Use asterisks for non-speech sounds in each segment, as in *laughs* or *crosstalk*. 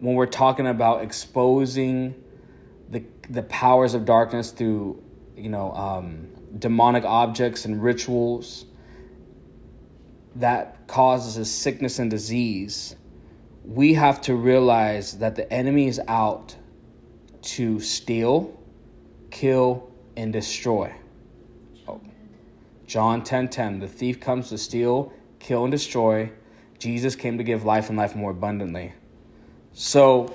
when we're talking about exposing the the powers of darkness through you know um, demonic objects and rituals that causes a sickness and disease, we have to realize that the enemy is out to steal, kill, and destroy. Oh. John 10:10 10, 10, The thief comes to steal, kill, and destroy. Jesus came to give life and life more abundantly. So,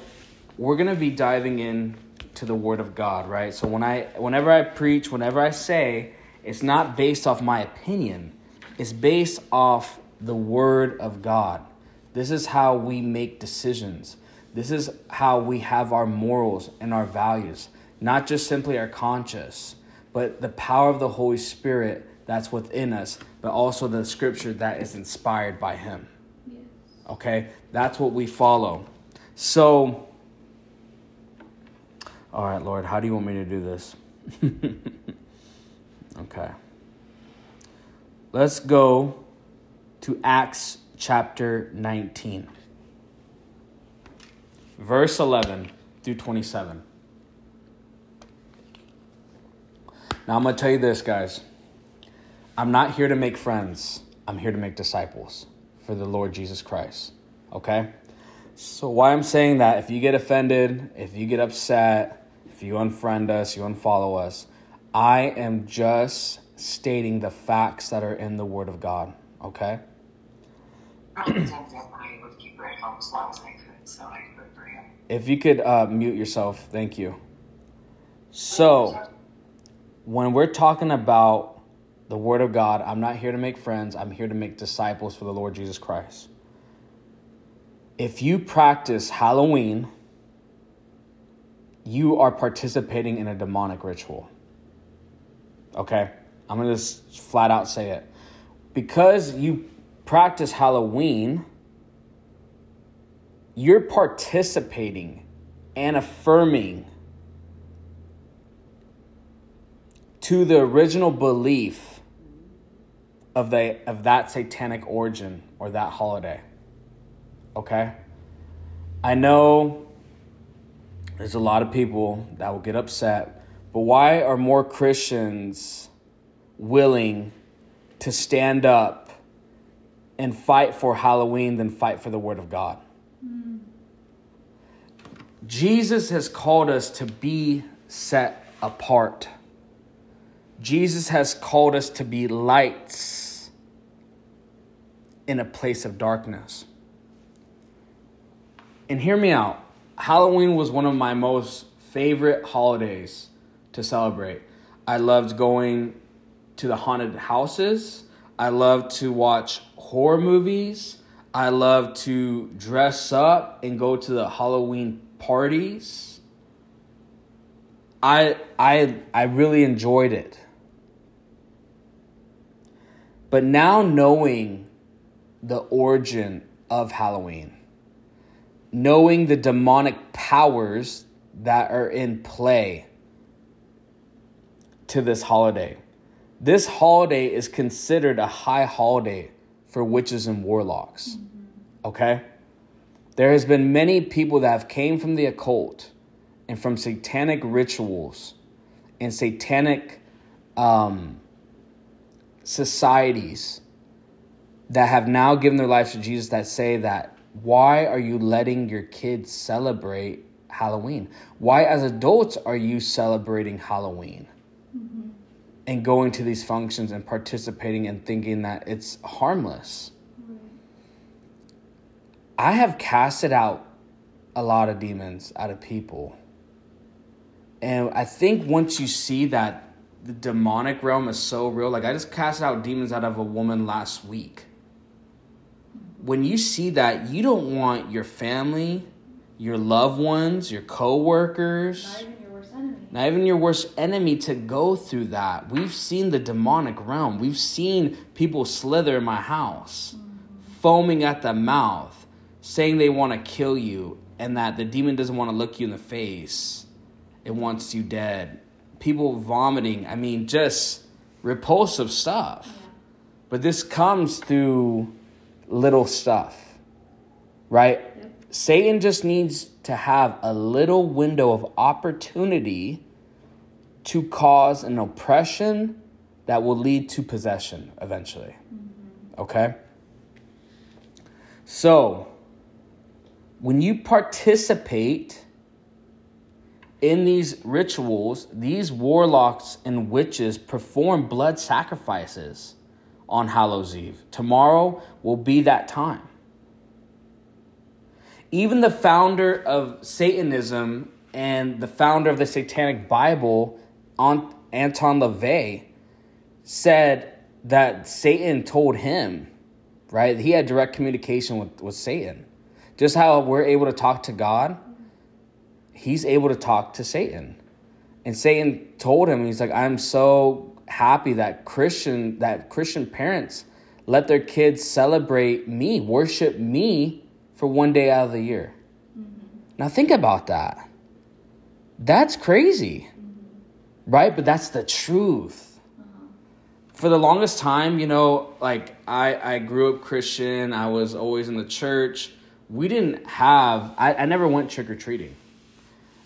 we're going to be diving in to the word of God, right? So when I whenever I preach, whenever I say, it's not based off my opinion. It's based off the word of God. This is how we make decisions. This is how we have our morals and our values, not just simply our conscience, but the power of the Holy Spirit that's within us, but also the scripture that is inspired by Him. Yes. Okay? That's what we follow. So, all right, Lord, how do you want me to do this? *laughs* okay. Let's go to Acts chapter 19, verse 11 through 27. Now, I'm going to tell you this, guys. I'm not here to make friends, I'm here to make disciples for the Lord Jesus Christ. Okay? So, why I'm saying that, if you get offended, if you get upset, if you unfriend us, you unfollow us, I am just stating the facts that are in the Word of God. Okay? if you could uh, mute yourself, thank you. So, when we're talking about the Word of God, I'm not here to make friends, I'm here to make disciples for the Lord Jesus Christ. If you practice Halloween, you are participating in a demonic ritual. Okay? I'm going to just flat out say it. Because you practice Halloween, you're participating and affirming to the original belief of the of that satanic origin or that holiday. Okay? I know there's a lot of people that will get upset, but why are more Christians willing to stand up and fight for Halloween than fight for the Word of God? Mm. Jesus has called us to be set apart. Jesus has called us to be lights in a place of darkness. And hear me out. Halloween was one of my most favorite holidays to celebrate. I loved going to the haunted houses. I loved to watch horror movies. I loved to dress up and go to the Halloween parties. I I I really enjoyed it. But now knowing the origin of Halloween, knowing the demonic powers that are in play to this holiday. This holiday is considered a high holiday for witches and warlocks. Mm-hmm. Okay? There has been many people that have came from the occult and from satanic rituals and satanic um, societies that have now given their lives to Jesus that say that why are you letting your kids celebrate Halloween? Why, as adults, are you celebrating Halloween mm-hmm. and going to these functions and participating and thinking that it's harmless? I have casted out a lot of demons out of people. And I think once you see that the demonic realm is so real, like I just cast out demons out of a woman last week when you see that, you don't want your family, your loved ones, your coworkers, not even your worst enemy, not even your worst enemy to go through that. We've seen the demonic realm. We've seen people slither in my house, mm-hmm. foaming at the mouth, saying they want to kill you, and that the demon doesn't want to look you in the face. It wants you dead. People vomiting. I mean, just repulsive stuff. Yeah. But this comes through little stuff, right? Yep. Satan just needs to have a little window of opportunity to cause an oppression that will lead to possession eventually. Mm-hmm. Okay? So, when you participate in these rituals, these warlocks and witches perform blood sacrifices on Hallows Eve. Tomorrow will be that time. Even the founder of Satanism and the founder of the Satanic Bible, Anton LaVey, said that Satan told him, right? He had direct communication with, with Satan. Just how we're able to talk to God, he's able to talk to Satan. And Satan told him, he's like, I'm so happy that Christian that Christian parents let their kids celebrate me, worship me for one day out of the year. Mm-hmm. Now think about that. That's crazy. Mm-hmm. Right? But that's the truth. Uh-huh. For the longest time, you know, like I I grew up Christian, I was always in the church. We didn't have I, I never went trick or treating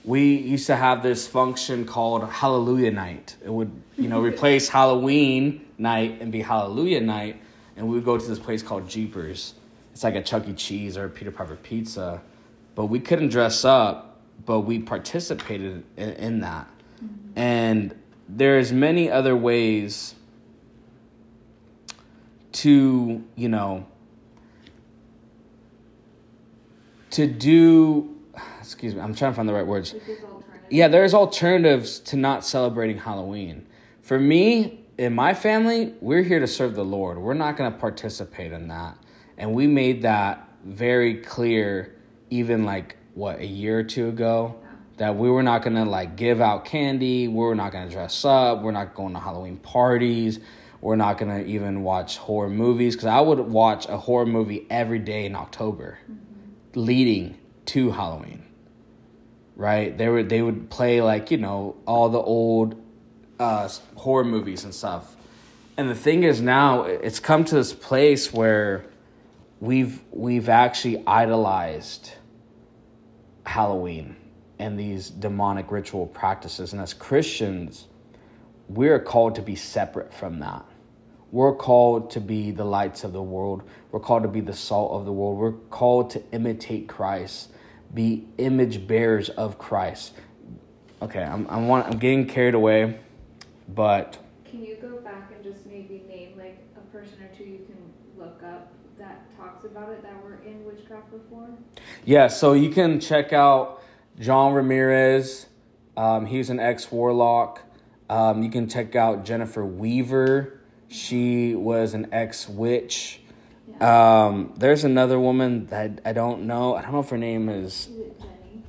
we used to have this function called Hallelujah Night. It would, you know, *laughs* replace Halloween night and be Hallelujah Night, and we would go to this place called Jeepers. It's like a Chuck E. Cheese or a Peter Piper Pizza, but we couldn't dress up, but we participated in, in that. Mm-hmm. And there's many other ways to, you know, to do excuse me, I'm trying to find the right words. Yeah, there's alternatives to not celebrating Halloween. For me, in my family, we're here to serve the Lord. We're not going to participate in that. And we made that very clear even like what a year or two ago that we were not going to like give out candy, we were not going to dress up, we're not going to Halloween parties. We're not gonna even watch horror movies because I would watch a horror movie every day in October, mm-hmm. leading to Halloween right? They would they would play like you know all the old uh, horror movies and stuff. And the thing is now it's come to this place where we've we've actually idolized Halloween and these demonic ritual practices. And as Christians, we're called to be separate from that. We're called to be the lights of the world. We're called to be the salt of the world. We're called to imitate Christ be image bearers of Christ. Okay, I'm I'm, want, I'm getting carried away, but can you go back and just maybe name like a person or two you can look up that talks about it that were in witchcraft before? Yeah, so you can check out John Ramirez. Um, he's an ex warlock. Um, you can check out Jennifer Weaver. She was an ex witch. Um, there's another woman that I don't know. I don't know if her name is. Is it Jenny?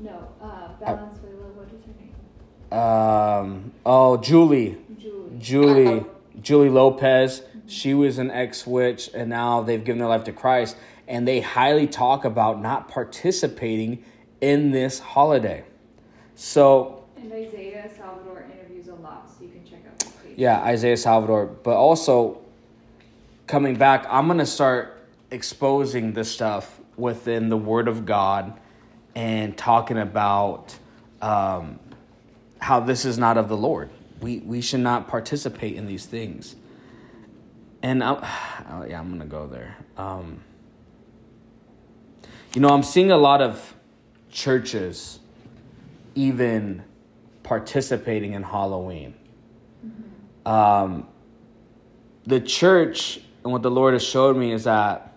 No, uh, Valenzuela. What is her name? Um. Oh, Julie. Julie. Julie. Julie Lopez. Mm-hmm. She was an ex witch, and now they've given their life to Christ. And they highly talk about not participating in this holiday. So. And Isaiah Saldivar interviews a lot, so you can check out. Page. Yeah, Isaiah Saldivar, but also coming back, I'm going to start exposing this stuff within the Word of God and talking about um, how this is not of the Lord. We, we should not participate in these things. And I, *sighs* oh yeah, I'm going to go there. Um, you know, I'm seeing a lot of churches even participating in Halloween. Mm-hmm. Um, the church and what the Lord has showed me is that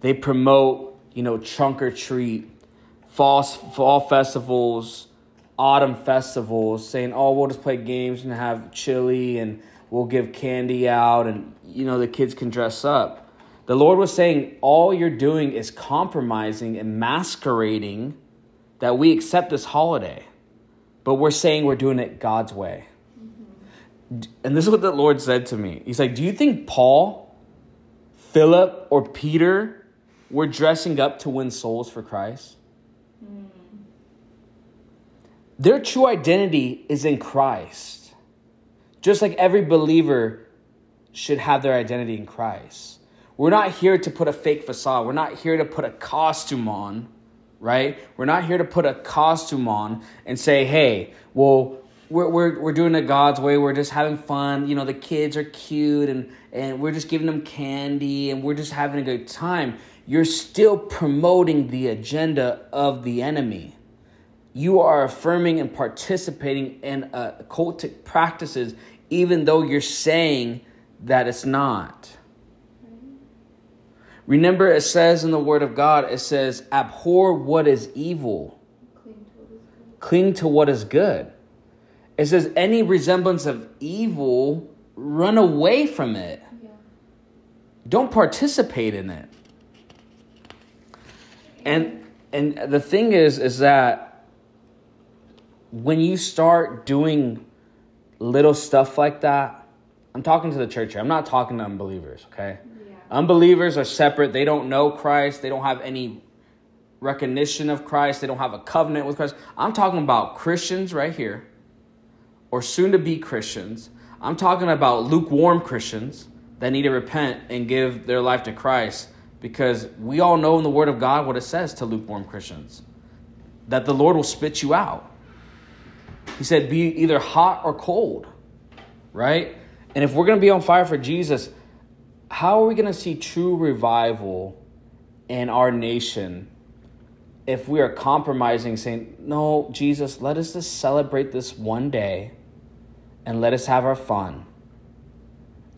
they promote, you know, trunk or treat, fall, fall festivals, autumn festivals, saying, oh, we'll just play games and have chili and we'll give candy out and, you know, the kids can dress up. The Lord was saying, all you're doing is compromising and masquerading that we accept this holiday, but we're saying we're doing it God's way. Mm-hmm. And this is what the Lord said to me. He's like, Do you think Paul Philip or Peter were dressing up to win souls for Christ. Mm. Their true identity is in Christ. Just like every believer should have their identity in Christ. We're not here to put a fake facade. We're not here to put a costume on. right? We're not here to put a costume on and say, hey, well, we're, we're, we're doing it God's way. We're just having fun. You know, the kids are cute and, and we're just giving them candy and we're just having a good time. You're still promoting the agenda of the enemy. You are affirming and participating in uh, cultic practices, even though you're saying that it's not. Remember, it says in the Word of God, it says, abhor what is evil, cling to what is good. It says, any resemblance of evil, run away from it. Yeah. Don't participate in it. And and the thing is is that when you start doing little stuff like that, I'm talking to the church here. I'm not talking to unbelievers, okay? Yeah. Unbelievers are separate. They don't know Christ. They don't have any recognition of Christ. They don't have a covenant with Christ. I'm talking about Christians right here, or soon to be Christians. I'm talking about lukewarm Christians that need to repent and give their life to Christ because we all know in the Word of God what it says to lukewarm Christians that the Lord will spit you out. He said, be either hot or cold, right? And if we're going to be on fire for Jesus, how are we going to see true revival in our nation if we are compromising, saying, No, Jesus, let us just celebrate this one day and let us have our fun?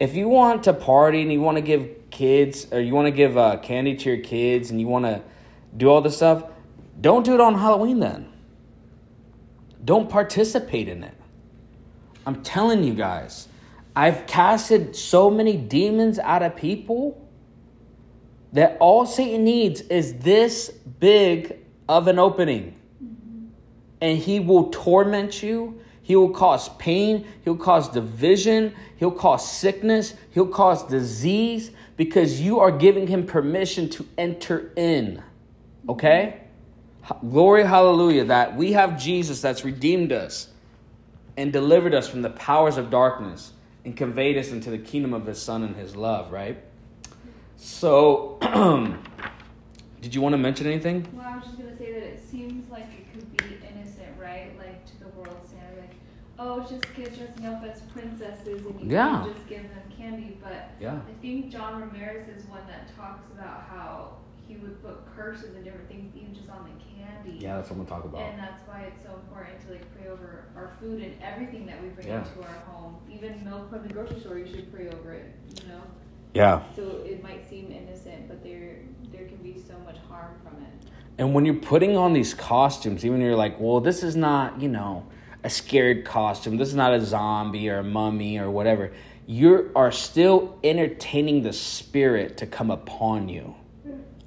If you want to party and you want to give kids or you want to give uh, candy to your kids and you want to do all this stuff, don't do it on Halloween then. Don't participate in it. I'm telling you guys, I've casted so many demons out of people that all Satan needs is this big of an opening. And he will torment you. He will cause pain. He'll cause division. He'll cause sickness. He'll cause disease because you are giving him permission to enter in. Okay? Glory, hallelujah, that we have Jesus that's redeemed us and delivered us from the powers of darkness and conveyed us into the kingdom of his son and his love, right? So, *clears throat* did you want to mention anything? Well, I was just gonna say that it seems like it could be innocent, right? Like to the world standard, like, oh, it's just kids dressing up as princesses and you Yeah. can just give them candy. But Yeah. I think John Ramirez is one that talks about how he would put curses and different things even just on the candy. Yeah, that's what I'm going to talk about. And that's why it's so important to like pray over our food and everything that we bring Yeah. into our home. Even milk from the grocery store, you should pray over it. You know. Yeah. So it might seem innocent, but there there can be so much harm from it. And when you're putting on these costumes, even you're like, well, this is not, you know, a scared costume. This is not a zombie or a mummy or whatever. You are still entertaining the spirit to come upon you.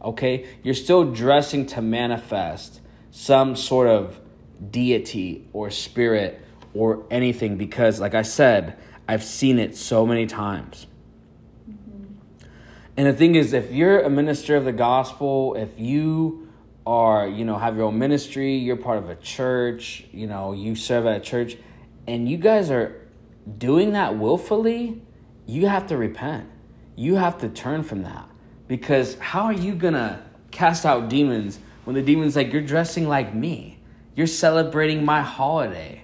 Okay? You're still dressing to manifest some sort of deity or spirit or anything because, like I said, I've seen it so many times. And the thing is, if you're a minister of the gospel, if you are, you know, have your own ministry, you're part of a church, you know, you serve at a church, and you guys are doing that willfully, you have to repent. You have to turn from that. Because how are you going to cast out demons when the demon's like, you're dressing like me? You're celebrating my holiday.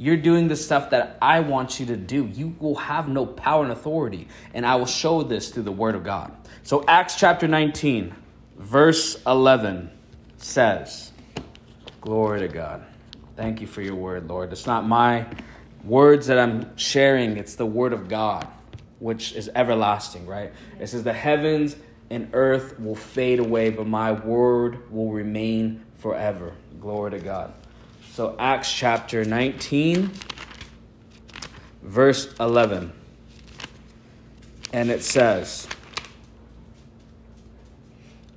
You're doing the stuff that I want you to do. You will have no power and authority. And I will show this through the Word of God. So, Acts chapter 19, verse 11 says, Glory to God. Thank you for your word, Lord. It's not my words that I'm sharing, it's the Word of God, which is everlasting, right? It says, The heavens and earth will fade away, but my word will remain forever. Glory to God. So, Acts chapter 19, verse 11. And it says,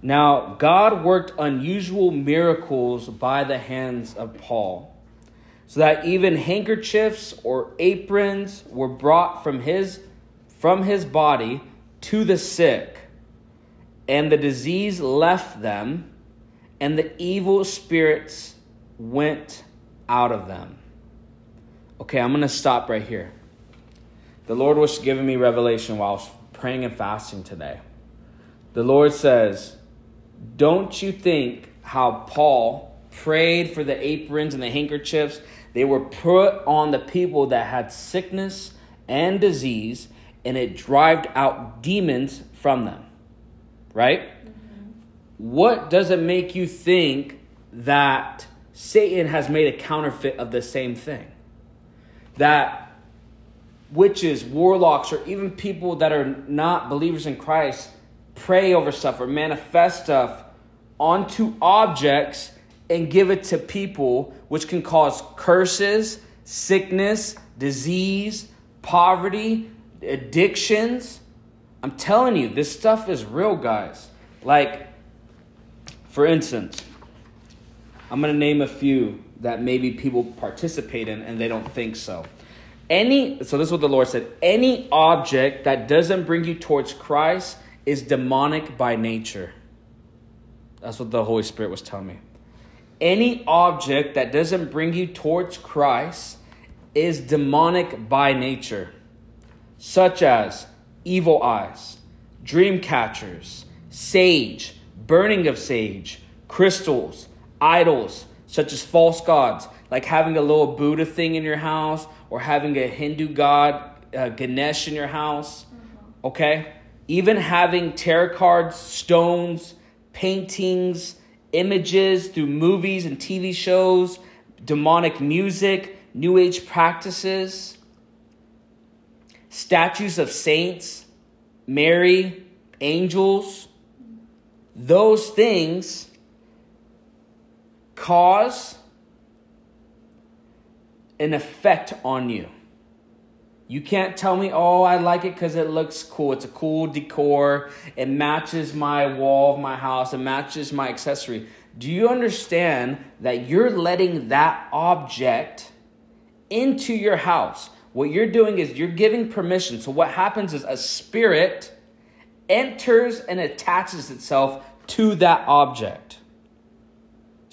Now God worked unusual miracles by the hands of Paul, so that even handkerchiefs or aprons were brought from his, from his body to the sick, and the disease left them, and the evil spirits went out of them. Okay, I'm going to stop right here. The Lord was giving me revelation while I was praying and fasting today. The Lord says, Don't you think how Paul prayed for the aprons and the handkerchiefs. They were put on the people that had sickness and disease, and it drove out demons from them. Right? Mm-hmm. What does it make you think that Satan has made a counterfeit of the same thing? That witches, warlocks, or even people that are not believers in Christ pray over stuff or manifest stuff onto objects and give it to people, which can cause curses, sickness, disease, poverty, addictions. I'm telling you, this stuff is real, guys. Like, for instance, I'm going to name a few that maybe people participate in and they don't think so. Any so this is what the Lord said, any object that doesn't bring you towards Christ is demonic by nature. That's what the Holy Spirit was telling me. Any object that doesn't bring you towards Christ is demonic by nature, such as evil eyes, dream catchers, sage, burning of sage, crystals, idols, such as false gods, like having a little Buddha thing in your house or having a Hindu god, uh, Ganesh, in your house. Mm-hmm. Okay? Even having tarot cards, stones, paintings, images through movies and TV shows, demonic music, New Age practices, statues of saints, Mary, angels. Those things cause an effect on you. You can't tell me, oh, I like it because it looks cool. It's a cool decor. It matches my wall of my house. It matches my accessory. Do you understand that you're letting that object into your house? What you're doing is you're giving permission. So, what happens is a spirit enters and attaches itself to that object.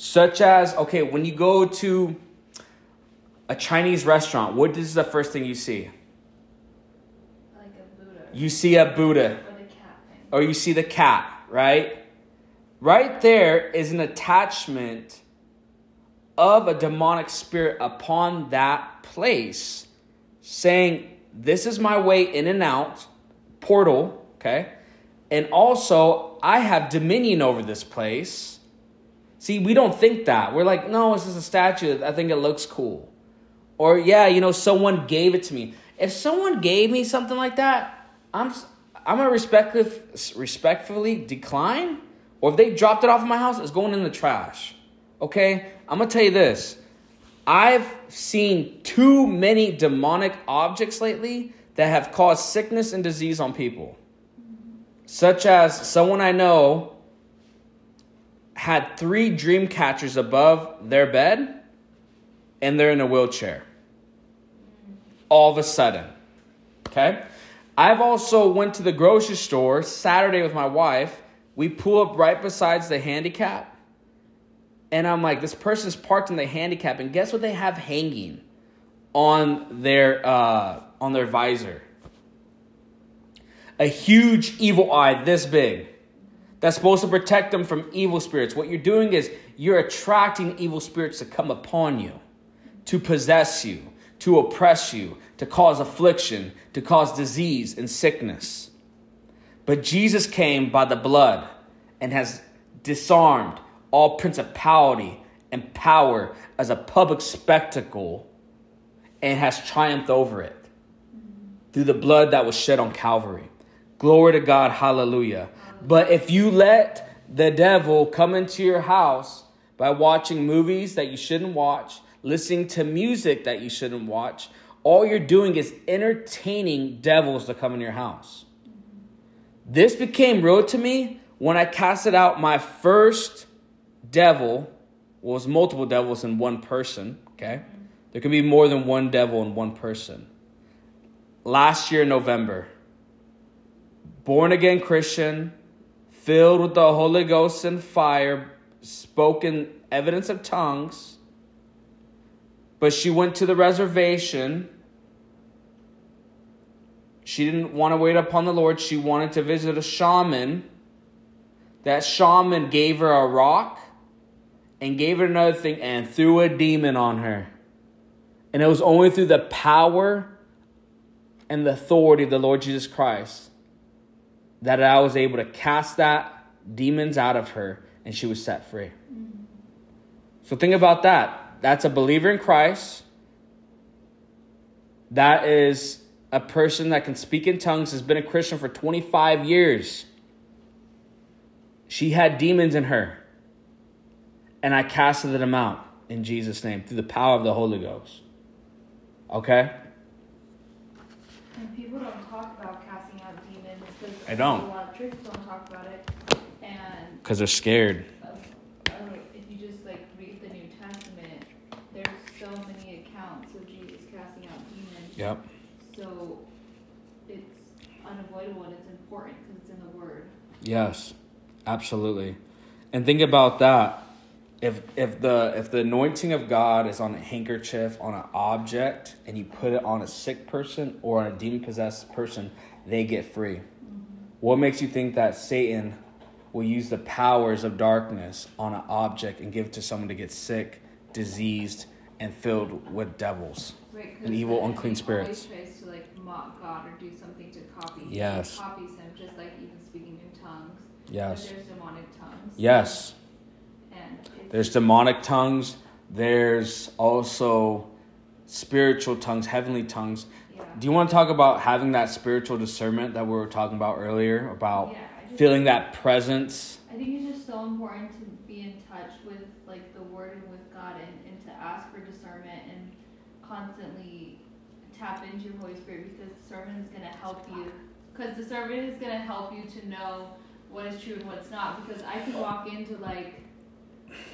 Such as, okay, when you go to a Chinese restaurant, what is the first thing you see? Like a Buddha. You see a Buddha. Or the cat thing. Or you see the cat, right? Right there is an attachment of a demonic spirit upon that place, saying, This is my way in and out, portal, okay? And also, I have dominion over this place. See, we don't think that. We're like, no, it's just a statue. I think it looks cool. Or yeah, you know, someone gave it to me. If someone gave me something like that, I'm I'm gonna respect, respectfully decline. Or if they dropped it off of my house, it's going in the trash. Okay? I'm gonna tell you this. I've seen too many demonic objects lately that have caused sickness and disease on people. Such as someone I know had three dream catchers above their bed and they're in a wheelchair all of a sudden. Okay? I've also went to the grocery store Saturday with my wife. We pull up right besides the handicap. And I'm like, this person's parked in the handicap, and guess what they have hanging on their uh, on their visor? A huge evil eye this big that's supposed to protect them from evil spirits. What you're doing is you're attracting evil spirits to come upon you, to possess you, to oppress you, to cause affliction, to cause disease and sickness. But Jesus came by the blood and has disarmed all principality and power as a public spectacle and has triumphed over it through the blood that was shed on Calvary. Glory to God, hallelujah. But if you let the devil come into your house by watching movies that you shouldn't watch, listening to music that you shouldn't watch. All you're doing is entertaining devils to come in your house. This became real to me when I casted out my first devil. Well, was multiple devils in one person, okay? There can be more than one devil in one person. Last year, November, born again Christian, filled with the Holy Ghost and fire, spoken evidence of tongues but she went to the reservation. She didn't want to wait upon the Lord. She wanted to visit a shaman. That shaman gave her a rock and gave her another thing and threw a demon on her. And it was only through the power and the authority of the Lord Jesus Christ that I was able to cast that demons out of her and she was set free. Mm-hmm. So think about that. That's a believer in Christ. That is a person that can speak in tongues, has been a Christian for 25 years. She had demons in her. And I casted them out in Jesus' name through the power of the Holy Ghost. Okay? And people don't talk about casting out demons because I don't. A lot of churches don't talk about it, and because they're scared. Oh, oh, if you just like read the New Testament, there's so many accounts of Jesus casting out demons. Yep. So it's unavoidable and it's important because it's in the Word. Yes, absolutely. And think about that if if the if the anointing of God is on a handkerchief on an object and you put it on a sick person or on a demon possessed person, they get free. What makes you think that Satan will use the powers of darkness on an object and give it to someone to get sick, diseased, and filled with devils right, and evil, unclean spirits? tries to like mock God or do something to copy. Yes. Copies him, just like even speaking in tongues. Yes. But there's demonic tongues. Yes. There's demonic tongues. There's also spiritual tongues, heavenly tongues. Do you want to talk about having that spiritual discernment that we were talking about earlier about yeah, feeling that presence? I think it's just so important to be in touch with like the word and with God and, and to ask for discernment and constantly tap into your Holy Spirit because discernment is going to help you because discernment is going to help you to know what is true and what's not because I can walk into like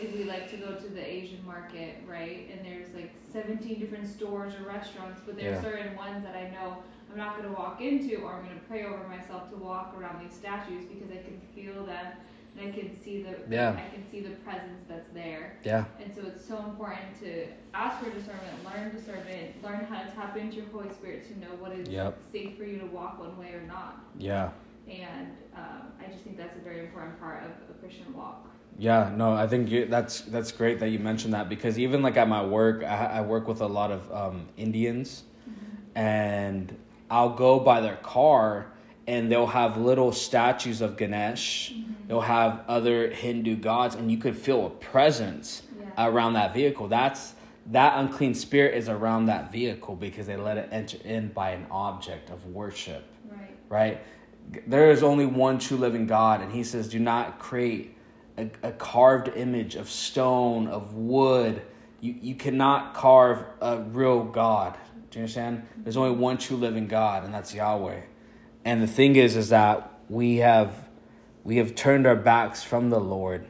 if we like to go to the Asian market, right? And there's like 17 different stores or restaurants, but there's yeah. certain ones that I know I'm not going to walk into or I'm going to pray over myself to walk around these statues because I can feel them and I can see the yeah. I can see the presence that's there. Yeah. And so it's so important to ask for discernment, learn discernment, learn how to tap into your Holy Spirit to know what is yep. safe for you to walk one way or not. Yeah. And um, I just think that's a very important part of a Christian walk. Yeah, no, I think you, that's that's great that you mentioned that because even like at my work, I, I work with a lot of um, Indians, mm-hmm. and I'll go by their car and they'll have little statues of Ganesh. Mm-hmm. They'll have other Hindu gods, and you could feel a presence yeah. around that vehicle. That's that unclean spirit is around that vehicle because they let it enter in by an object of worship. Right. Right. There is only one true living God, and He says, "Do not create." A, a carved image of stone, of wood. You, you cannot carve a real God. Do you understand? There's only one true living God, and that's Yahweh. And the thing is, is that we have we have turned our backs from the Lord,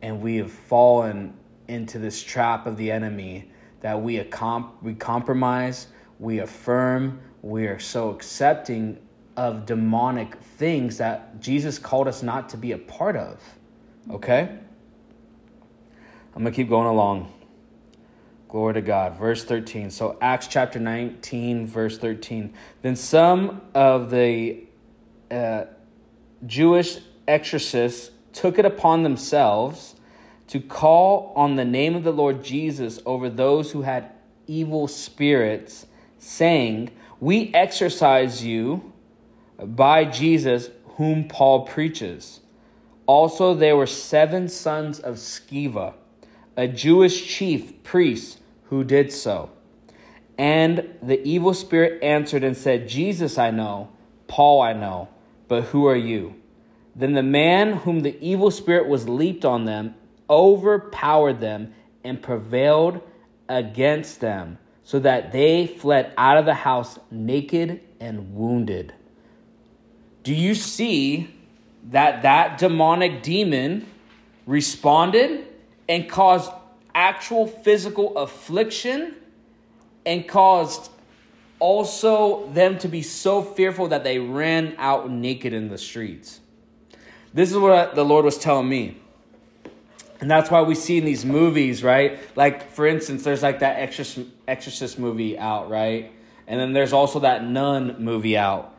and we have fallen into this trap of the enemy that we accom- we compromise, we affirm, we are so accepting of demonic things that Jesus called us not to be a part of. Okay? I'm going to keep going along. Glory to God. Verse 13. So, Acts chapter 19, verse 13. Then some of the uh, Jewish exorcists took it upon themselves to call on the name of the Lord Jesus over those who had evil spirits, saying, We exorcise you by Jesus, whom Paul preaches. Also, there were seven sons of Sceva, a Jewish chief priest, who did so. And the evil spirit answered and said, Jesus I know, Paul I know, but who are you? Then the man whom the evil spirit was leaped on them overpowered them and prevailed against them, so that they fled out of the house naked and wounded. Do you see that that demonic demon responded and caused actual physical affliction and caused also them to be so fearful that they ran out naked in the streets. This is what the Lord was telling me. And that's why we see in these movies, right? Like, for instance, there's like that Exorcist, Exorcist movie out, right? And then there's also that Nun movie out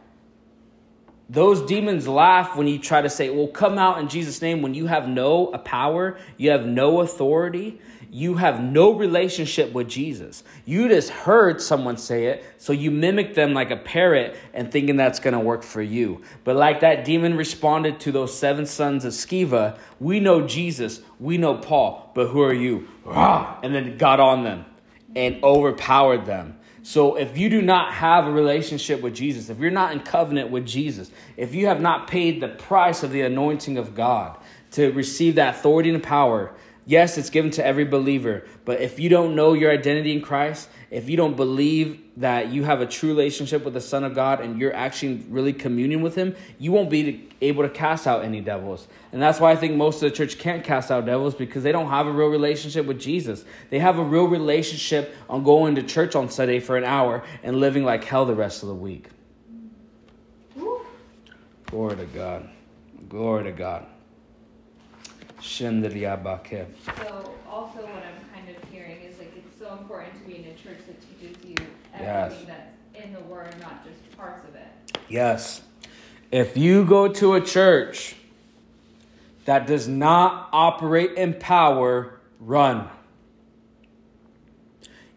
those demons laugh when you try to say, well, come out in Jesus' name when you have no power, you have no authority, you have no relationship with Jesus. You just heard someone say it, so you mimic them like a parrot and thinking that's going to work for you. But like that demon responded to those seven sons of Sceva, we know Jesus, we know Paul, but who are you? And then got on them and overpowered them. So if you do not have a relationship with Jesus, if you're not in covenant with Jesus, if you have not paid the price of the anointing of God to receive that authority and power, yes, it's given to every believer. But if you don't know your identity in Christ, if you don't believe that you have a true relationship with the Son of God and you're actually really communing with Him, you won't be able to cast out any devils. And that's why I think most of the church can't cast out devils because they don't have a real relationship with Jesus. They have a real relationship on going to church on Sunday for an hour and living like hell the rest of the week. Glory to God. Glory to God. So also kind of hearing is like it's so important to be in a church that teaches you everything yes. that's in the word, not just parts of it. Yes. If you go to a church that does not operate in power, run.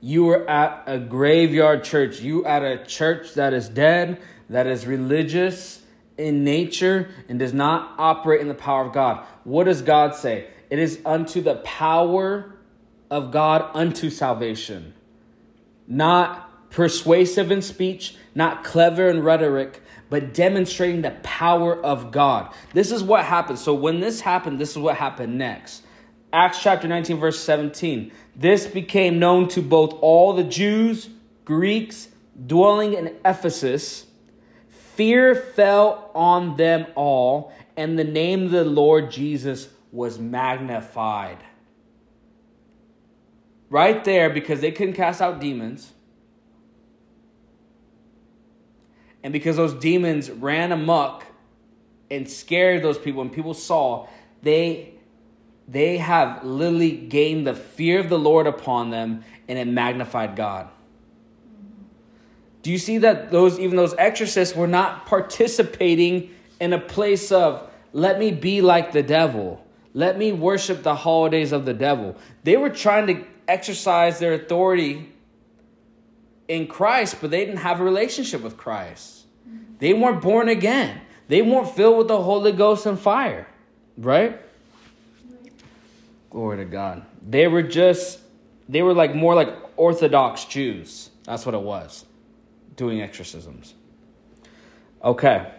You are at a graveyard church. You at a church that is dead, that is religious in nature, and does not operate in the power of God. What does God say? It is unto the power of God unto salvation. Not persuasive in speech, not clever in rhetoric, but demonstrating the power of God. This is what happened. So when this happened, this is what happened next. Acts chapter 19, verse 17. This became known to both all the Jews, Greeks, dwelling in Ephesus. Fear fell on them all, and the name of the Lord Jesus was magnified. Right there, because they couldn't cast out demons And because those demons ran amok and scared those people, and people saw, they they have literally gained the fear of the Lord upon them, and it magnified God. Do you see that those even those exorcists were not participating in a place of let me be like the devil. Let me worship the holidays of the devil. They were trying to exercise their authority in Christ, but they didn't have a relationship with Christ. They weren't born again. They weren't filled with the Holy Ghost and fire, right? Glory to God. They were just, they were like more like Orthodox Jews. That's what it was, doing exorcisms. Okay.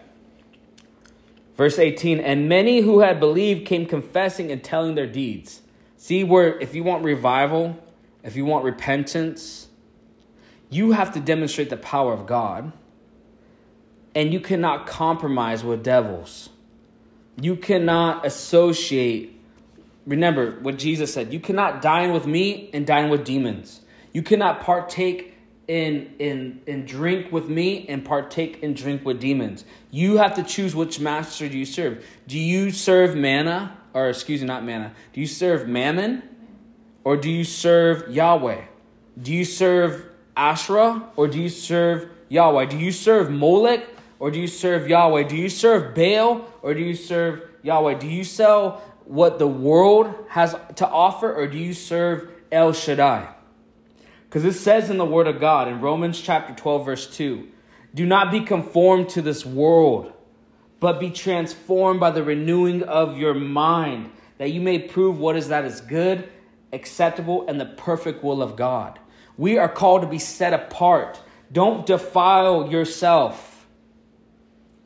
Verse 18, and many who had believed came confessing and telling their deeds. See where if you want revival, if you want repentance, you have to demonstrate the power of God. And you cannot compromise with devils. You cannot associate. Remember what Jesus said you cannot dine with me and dine with demons. You cannot partake in, in, in drink with me and partake in drink with demons. You have to choose which master do you serve. Do you serve manna, or excuse me, not manna? Do you serve mammon, or do you serve Yahweh? Do you serve Asherah or do you serve Yahweh? Do you serve Molech or do you serve Yahweh? Do you serve Baal or do you serve Yahweh? Do you sell what the world has to offer or do you serve El Shaddai? Because it says in the Word of God in Romans chapter 12, verse 2 Do not be conformed to this world, but be transformed by the renewing of your mind, that you may prove what is that is good, acceptable, and the perfect will of God. We are called to be set apart. Don't defile yourself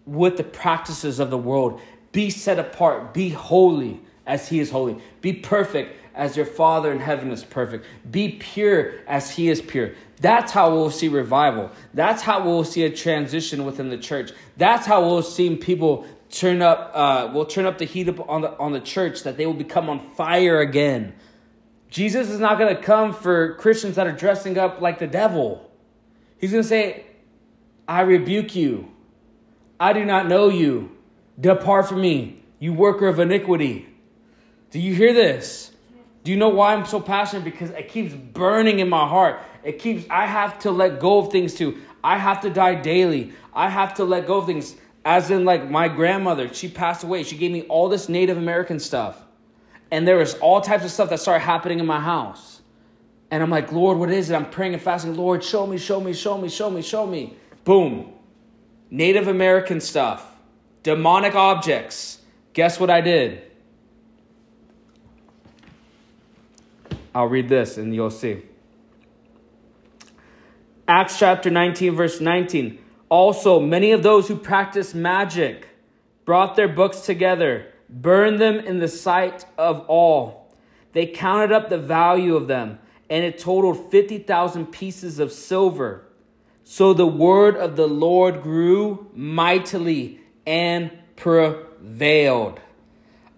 with the practices of the world. Be set apart. Be holy as He is holy. Be perfect as your Father in heaven is perfect. Be pure as He is pure. That's how we'll see revival. That's how we'll see a transition within the church. That's how we'll see people turn up. Uh, we'll turn up the heat up on the on the church that they will become on fire again Jesus is not going to come for Christians that are dressing up like the devil. He's going to say, I rebuke you. I do not know you. Depart from me, you worker of iniquity. Do you hear this? Do you know why I'm so passionate? Because it keeps burning in my heart. It keeps, I have to let go of things too. I have to die daily. I have to let go of things. As in, like, my grandmother, she passed away. She gave me all this Native American stuff. And there was all types of stuff that started happening in my house. And I'm like, Lord, what is it? I'm praying and fasting. Lord, show me, show me, show me, show me, show me. Boom. Native American stuff, demonic objects. Guess what I did? I'll read this and you'll see. Acts chapter 19, verse 19. Also, many of those who practiced magic brought their books together, burned them in the sight of all. They counted up the value of them, and it totaled 50,000 pieces of silver. So the word of the Lord grew mightily and prevailed.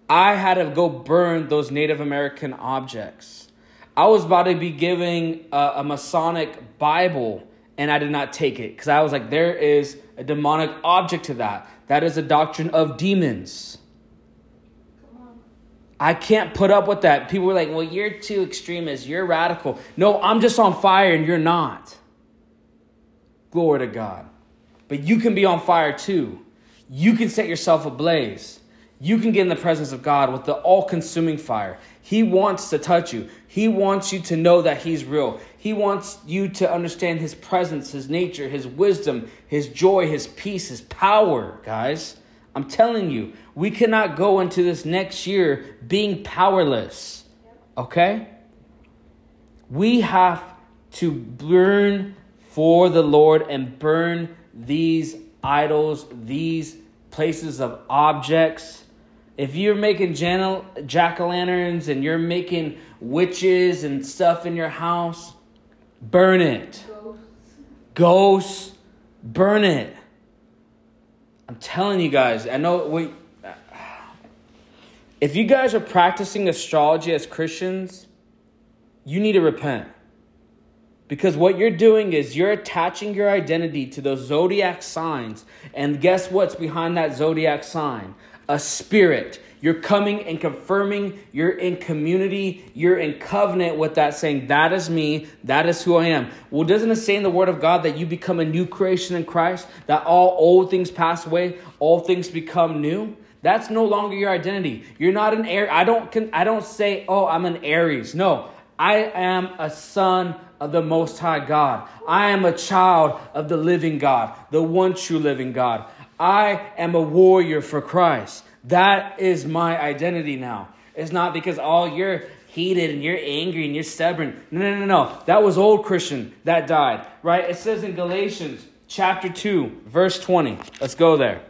I had to go burn those Native American objects. I was about to be giving a, a Masonic Bible, and I did not take it because I was like, there is a demonic object to that. That is a doctrine of demons. I can't put up with that. People were like, well, you're too extremist. You're radical. No, I'm just on fire and you're not. Glory to God. But you can be on fire too. You can set yourself ablaze. You can get in the presence of God with the all consuming fire. He wants to touch you. He wants you to know that He's real. He wants you to understand His presence, His nature, His wisdom, His joy, His peace, His power, guys. I'm telling you, we cannot go into this next year being powerless. Okay? We have to burn for the Lord and burn these idols, these places of objects if you're making jack o' lanterns and you're making witches and stuff in your house, burn it. Ghosts. Ghosts, burn it. I'm telling you guys, I know we. *sighs* If you guys are practicing astrology as Christians, you need to repent. Because what you're doing is you're attaching your identity to those zodiac signs. And guess what's behind that zodiac sign? A spirit. You're coming and confirming you're in community, you're in covenant with that, saying, That is me, that is who I am. Well, doesn't it say in the Word of God that you become a new creation in Christ? That all old things pass away, all things become new? That's no longer your identity. You're not an Aries. I don't, I don't say, Oh, I'm an Aries. No, I am a son of the Most High God. I am a child of the living God, the one true living God. I am a warrior for Christ. That is my identity now. It's not because, oh, you're heated and you're angry and you're stubborn. No, no, no, no. That was old Christian that died, right? It says in Galatians chapter 2, verse 20. Let's go there.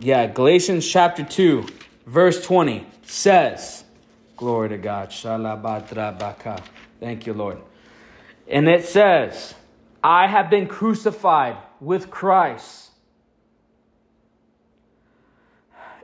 Yeah, Galatians chapter 2, verse 20 says, Glory to God. Thank you, Lord. And it says, I have been crucified with Christ.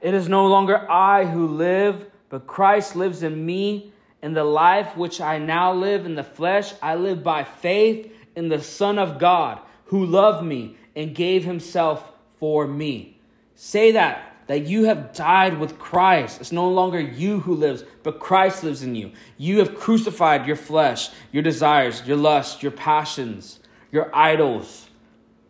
It is no longer I who live, but Christ lives in me. In the life which I now live in the flesh, I live by faith in the Son of God who loved me and gave himself for me. Say that that you have died with Christ. It's no longer you who lives, but Christ lives in you. You have crucified your flesh, your desires, your lust, your passions, your idols.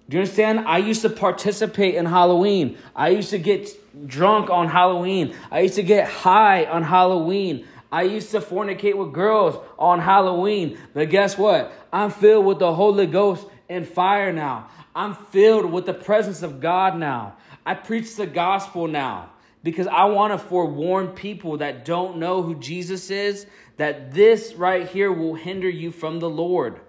Do you understand? I used to participate in Halloween. I used to get drunk on Halloween. I used to get high on Halloween. I used to fornicate with girls on Halloween. But guess what? I'm filled with the Holy Ghost and fire now. I'm filled with the presence of God now. I preach the gospel now because I want to forewarn people that don't know who Jesus is that this right here will hinder you from the Lord.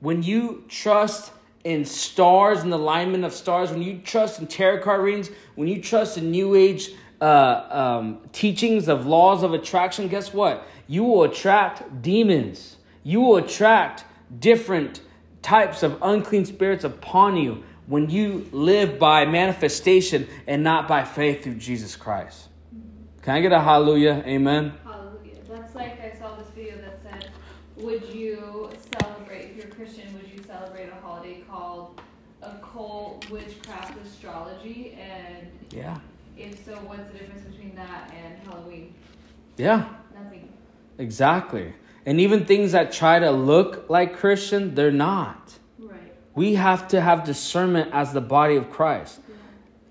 When you trust in stars and the alignment of stars, when you trust in tarot card readings, when you trust in New Age uh, um, teachings of laws of attraction, guess what? You will attract demons. You will attract different types of unclean spirits upon you when you live by manifestation and not by faith through Jesus Christ. Can I get a hallelujah? Amen. Hallelujah. That's like I saw this video that said, Would you celebrate, if you're Christian, would you celebrate a holiday called occult witchcraft astrology? And yeah. If so, what's the difference between that and Halloween? Yeah. Nothing. Exactly. And even things that try to look like Christian, they're not. Right. We have to have discernment as the body of Christ.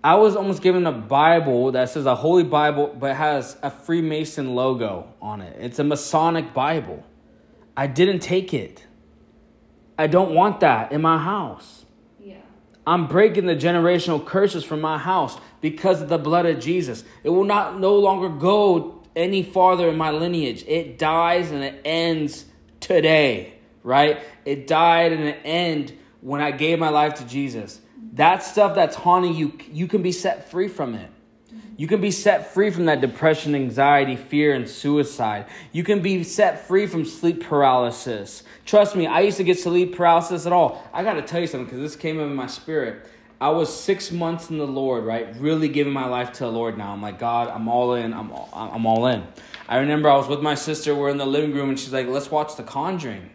I was almost given a Bible that says a Holy Bible, but has a Freemason logo on it. It's a Masonic Bible. I didn't take it. I don't want that in my house. I'm breaking the generational curses from my house because of the blood of Jesus. It will not no longer go any farther in my lineage. It dies and it ends today, right? It died and it ended when I gave my life to Jesus. That stuff that's haunting you, you can be set free from it. You can be set free from that depression, anxiety, fear, and suicide. You can be set free from sleep paralysis. Trust me, I used to get sleep paralysis at all. I got to tell you something because this came in my spirit. I was six months in the Lord, right? Really giving my life to the Lord now. I'm like, God, I'm all in. I'm all, I'm all in. I remember I was with my sister. We're in the living room, and she's like, let's watch The Conjuring.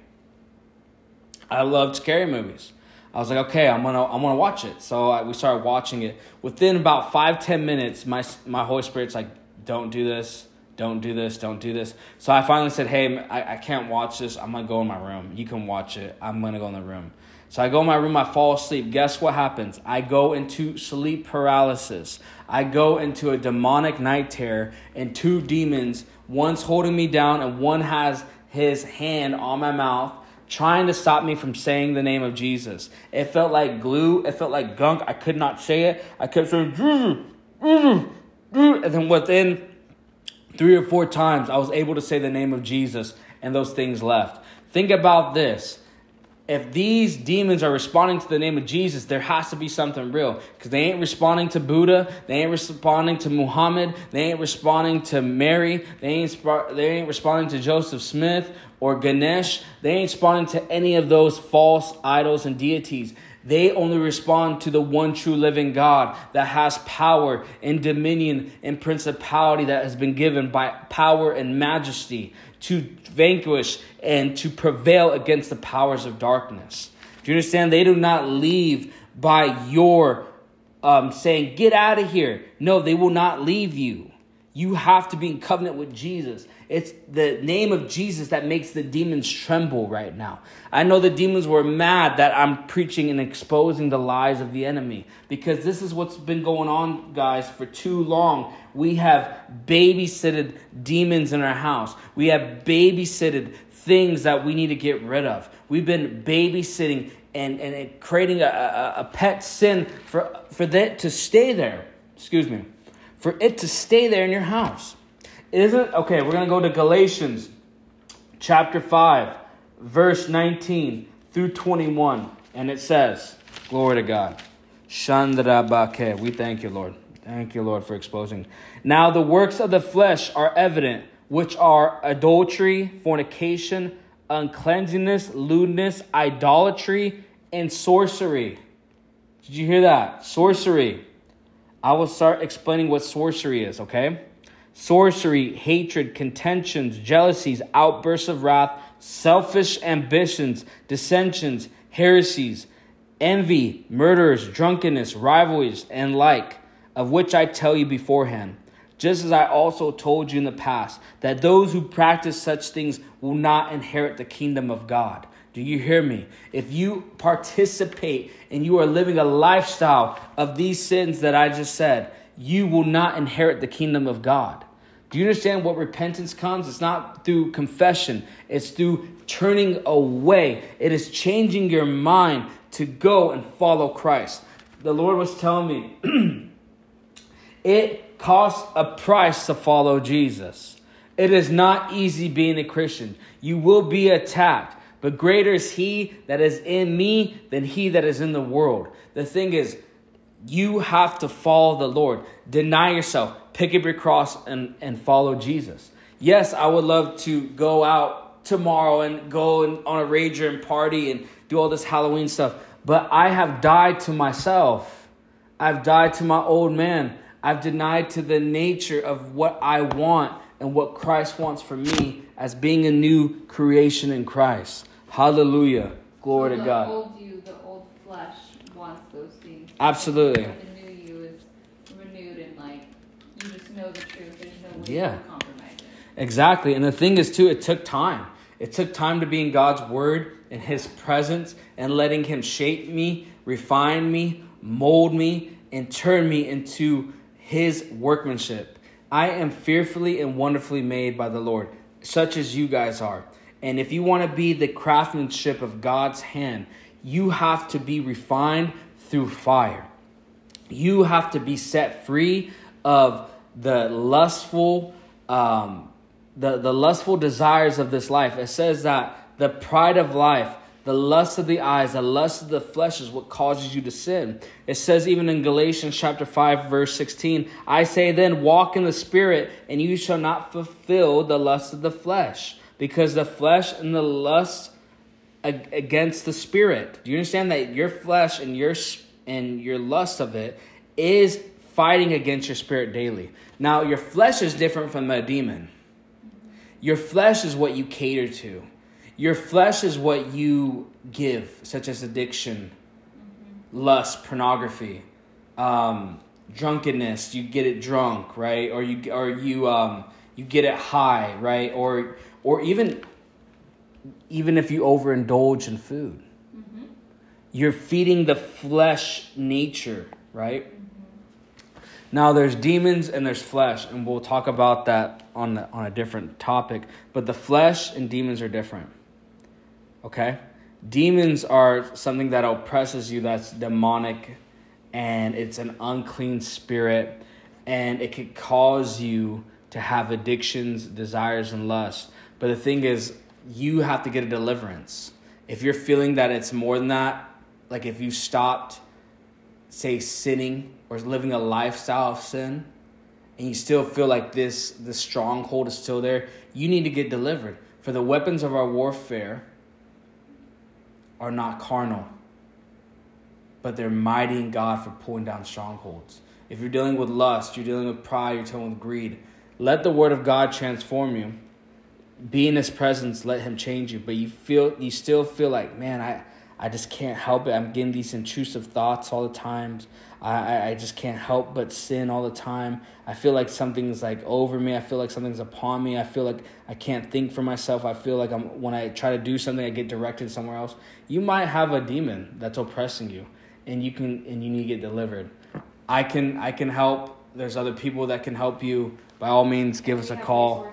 I loved scary movies. I was like, okay, I'm gonna I'm gonna watch it. So I, we started watching it. Within about five ten minutes, my my Holy Spirit's like, don't do this, don't do this, don't do this. So I finally said, hey, I, I can't watch this. I'm gonna go in my room. You can watch it. I'm gonna go in the room. So I go in my room. I fall asleep. Guess what happens? I go into sleep paralysis. I go into a demonic night terror, and two demons. One's holding me down, and one has his hand on my mouth trying to stop me from saying the name of Jesus. It felt like glue. It felt like gunk. I could not say it. I kept saying, and then within three or four times, I was able to say the name of Jesus, and those things left. Think about this. If these demons are responding to the name of Jesus, there has to be something real. Because they ain't responding to Buddha, they ain't responding to Muhammad, they ain't responding to Mary, they ain't, they ain't responding to Joseph Smith or Ganesh. They ain't responding to any of those false idols and deities. They only respond to the one true living God that has power and dominion and principality that has been given by power and majesty to vanquish and to prevail against the powers of darkness. Do you understand? They do not leave by your um, saying, Get out of here. No, they will not leave you. You have to be in covenant with Jesus. It's the name of Jesus that makes the demons tremble right now. I know the demons were mad that I'm preaching and exposing the lies of the enemy because this is what's been going on, guys, for too long. We have babysitted demons in our house, we have babysitted things that we need to get rid of. We've been babysitting and, and creating a, a, a pet sin for, for that to stay there. Excuse me. For it to stay there in your house. Isn't okay, we're going to go to Galatians chapter 5, verse 19 through 21. And it says, Glory to God. Shandrabake. We thank you, Lord. Thank you, Lord, for exposing. Now the works of the flesh are evident, which are adultery, fornication, uncleanness, lewdness, idolatry, and sorcery. Did you hear that? Sorcery. I will start explaining what sorcery is, okay? Sorcery, hatred, contentions, jealousies, outbursts of wrath, selfish ambitions, dissensions, heresies, envy, murders, drunkenness, rivalries, and like, of which I tell you beforehand. Just as I also told you in the past, that those who practice such things will not inherit the kingdom of God. Do you hear me? If you participate and you are living a lifestyle of these sins that I just said, you will not inherit the kingdom of God. Do you understand what repentance comes? It's not through confession, it's through turning away. It is changing your mind to go and follow Christ. The Lord was telling me *clears throat* it costs a price to follow Jesus. It is not easy being a Christian. You will be attacked, but greater is He that is in me than He that is in the world. The thing is, you have to follow the Lord. Deny yourself pick up your cross and, and follow Jesus. Yes, I would love to go out tomorrow and go and, on a rager and party and do all this Halloween stuff, but I have died to myself. I've died to my old man. I've denied to the nature of what I want and what Christ wants for me as being a new creation in Christ. Hallelujah. Glory to God. Old you, the old flesh wants those things. Absolutely. know the truth. There's no way yeah. to compromise it. Exactly. And the thing is, too, it took time. It took time to be in God's word, in his presence, and letting him shape me, refine me, mold me, and turn me into his workmanship. I am fearfully and wonderfully made by the Lord, such as you guys are. And if you want to be the craftsmanship of God's hand, you have to be refined through fire. You have to be set free of the lustful, um, the, the lustful desires of this life. It says that the pride of life, the lust of the eyes, the lust of the flesh is what causes you to sin. It says even in Galatians chapter 5 verse 16, I say then walk in the spirit and you shall not fulfill the lust of the flesh because the flesh and the lust against the spirit. Do you understand that your flesh and your and your lust of it is fighting against your spirit daily. Now, your flesh is different from a demon. Your flesh is what you cater to. Your flesh is what you give, such as addiction, lust, pornography, um, drunkenness. You get it drunk, right? Or you or you um, you get it high, right? Or or even even if you overindulge in food, mm-hmm. you're feeding the flesh nature, right? Mm-hmm. Now there's demons and there's flesh, and we'll talk about that on the, on a different topic. But the flesh and demons are different. Okay, demons are something that oppresses you. That's demonic, and it's an unclean spirit, and it could cause you to have addictions, desires, and lust. But the thing is, you have to get a deliverance. If you're feeling that it's more than that, like if you stopped, say, sinning or living a lifestyle of sin, and you still feel like this this stronghold is still there, you need to get delivered. For the weapons of our warfare are not carnal, but they're mighty in God for pulling down strongholds. If you're dealing with lust, you're dealing with pride, you're dealing with greed, let the word of God transform you be in his presence, let him change you. But you feel you still feel like, man, I, I just can't help it. I'm getting these intrusive thoughts all the time. I, I, just can't help but sin all the time. I feel like something's like over me. I feel like something's upon me. I feel like I can't think for myself. I feel like I'm when I try to do something, I get directed somewhere else. You might have a demon that's oppressing you, and you can and you need to get delivered. I can I can help. There's other people that can help you. By all means, give us a call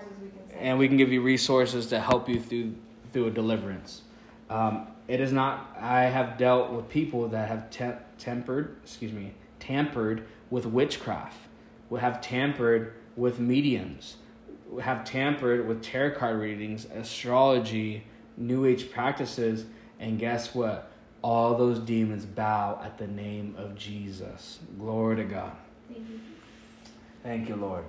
and we can give you resources to help you through through a deliverance. Um, it is not. I have dealt with people that have te- tempered, excuse me, tampered with witchcraft, will have tampered with mediums, have tampered with tarot card readings, astrology, New Age practices, and guess what? All those demons bow at the name of Jesus. Glory to God. Thank you, Thank you Lord.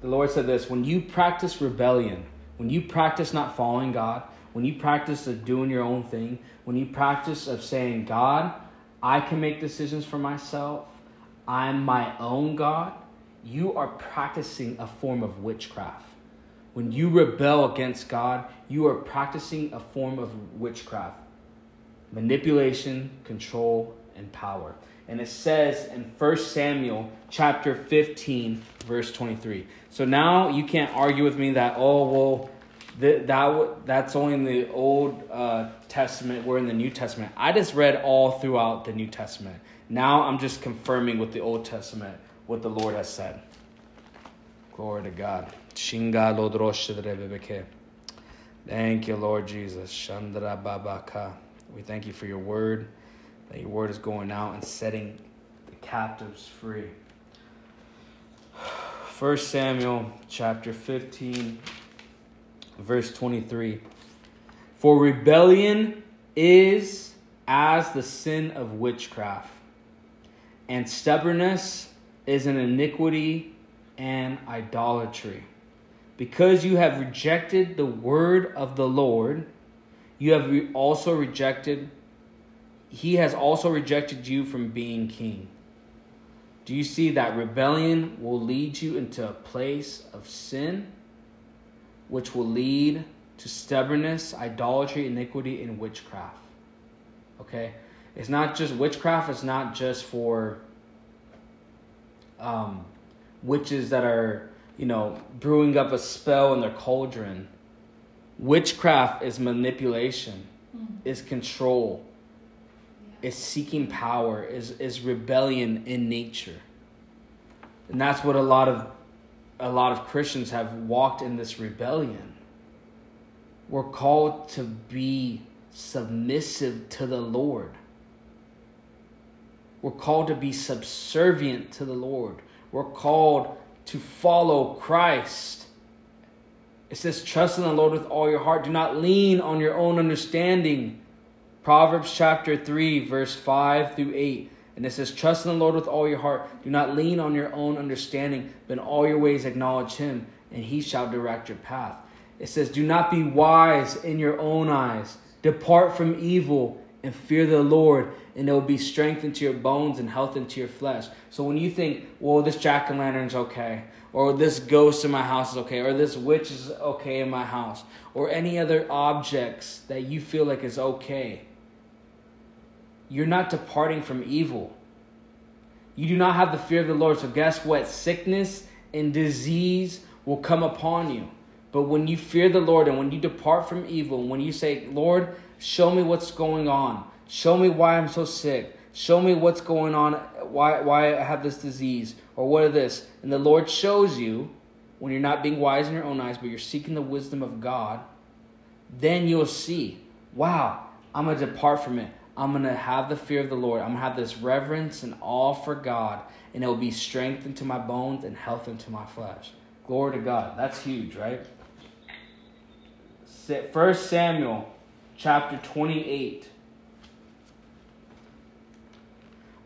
The Lord said this when you practice rebellion, when you practice not following God, when you practice of doing your own thing, when you practice of saying, God, I can make decisions for myself, I'm my own God, you are practicing a form of witchcraft. When you rebel against God, you are practicing a form of witchcraft. Manipulation, control, and power and it says in 1 Samuel chapter 15 verse 23. So now you can't argue with me that oh well that, that that's only in the Old uh, Testament. We're in the New Testament. I just read all throughout the New Testament. Now I'm just confirming with the Old Testament what the Lord has said. Glory to God. Thank you, Lord Jesus. We thank you for your word that your word is going out and setting the captives free. 1 Samuel chapter 15, verse 23. For rebellion is as the sin of witchcraft, and stubbornness is an iniquity and idolatry. Because you have rejected the word of the Lord, you have also rejected he has also rejected you from being king. Do you see that rebellion will lead you into a place of sin, which will lead to stubbornness, idolatry, iniquity, and witchcraft? Okay? It's not just witchcraft, it's not just for um, witches that are, you know, brewing up a spell in their cauldron. Witchcraft is manipulation, is control, is seeking power, is, is rebellion in nature. And that's what a lot of a lot of Christians have walked in this rebellion. We're called to be submissive to the Lord. We're called to be subservient to the Lord. We're called to follow Christ. It says, Trust in the Lord with all your heart. Do not lean on your own understanding. Proverbs chapter 3, verse 5 through 8. And it says, Trust in the Lord with all your heart. Do not lean on your own understanding, but in all your ways acknowledge him, and he shall direct your path. It says, Do not be wise in your own eyes. Depart from evil and fear the Lord, and it will be strength into your bones and health into your flesh. So when you think, well, this jack o' lantern's okay, or this ghost in my house is okay, or this witch is okay in my house, or any other objects that you feel like is okay, you're not departing from evil. You do not have the fear of the Lord. So guess what? Sickness and disease will come upon you. But when you fear the Lord and when you depart from evil, when you say, Lord, show me what's going on, show me why I'm so sick, show me what's going on, why, why I have this disease, or what is this, and the Lord shows you when you're not being wise in your own eyes, but you're seeking the wisdom of God, then you'll see, wow, I'm going to depart from it. I'm going to have the fear of the Lord. I'm going to have this reverence and awe for God, and it will be strength into my bones and health into my flesh. Glory to God. That's huge, right? First Samuel chapter 28.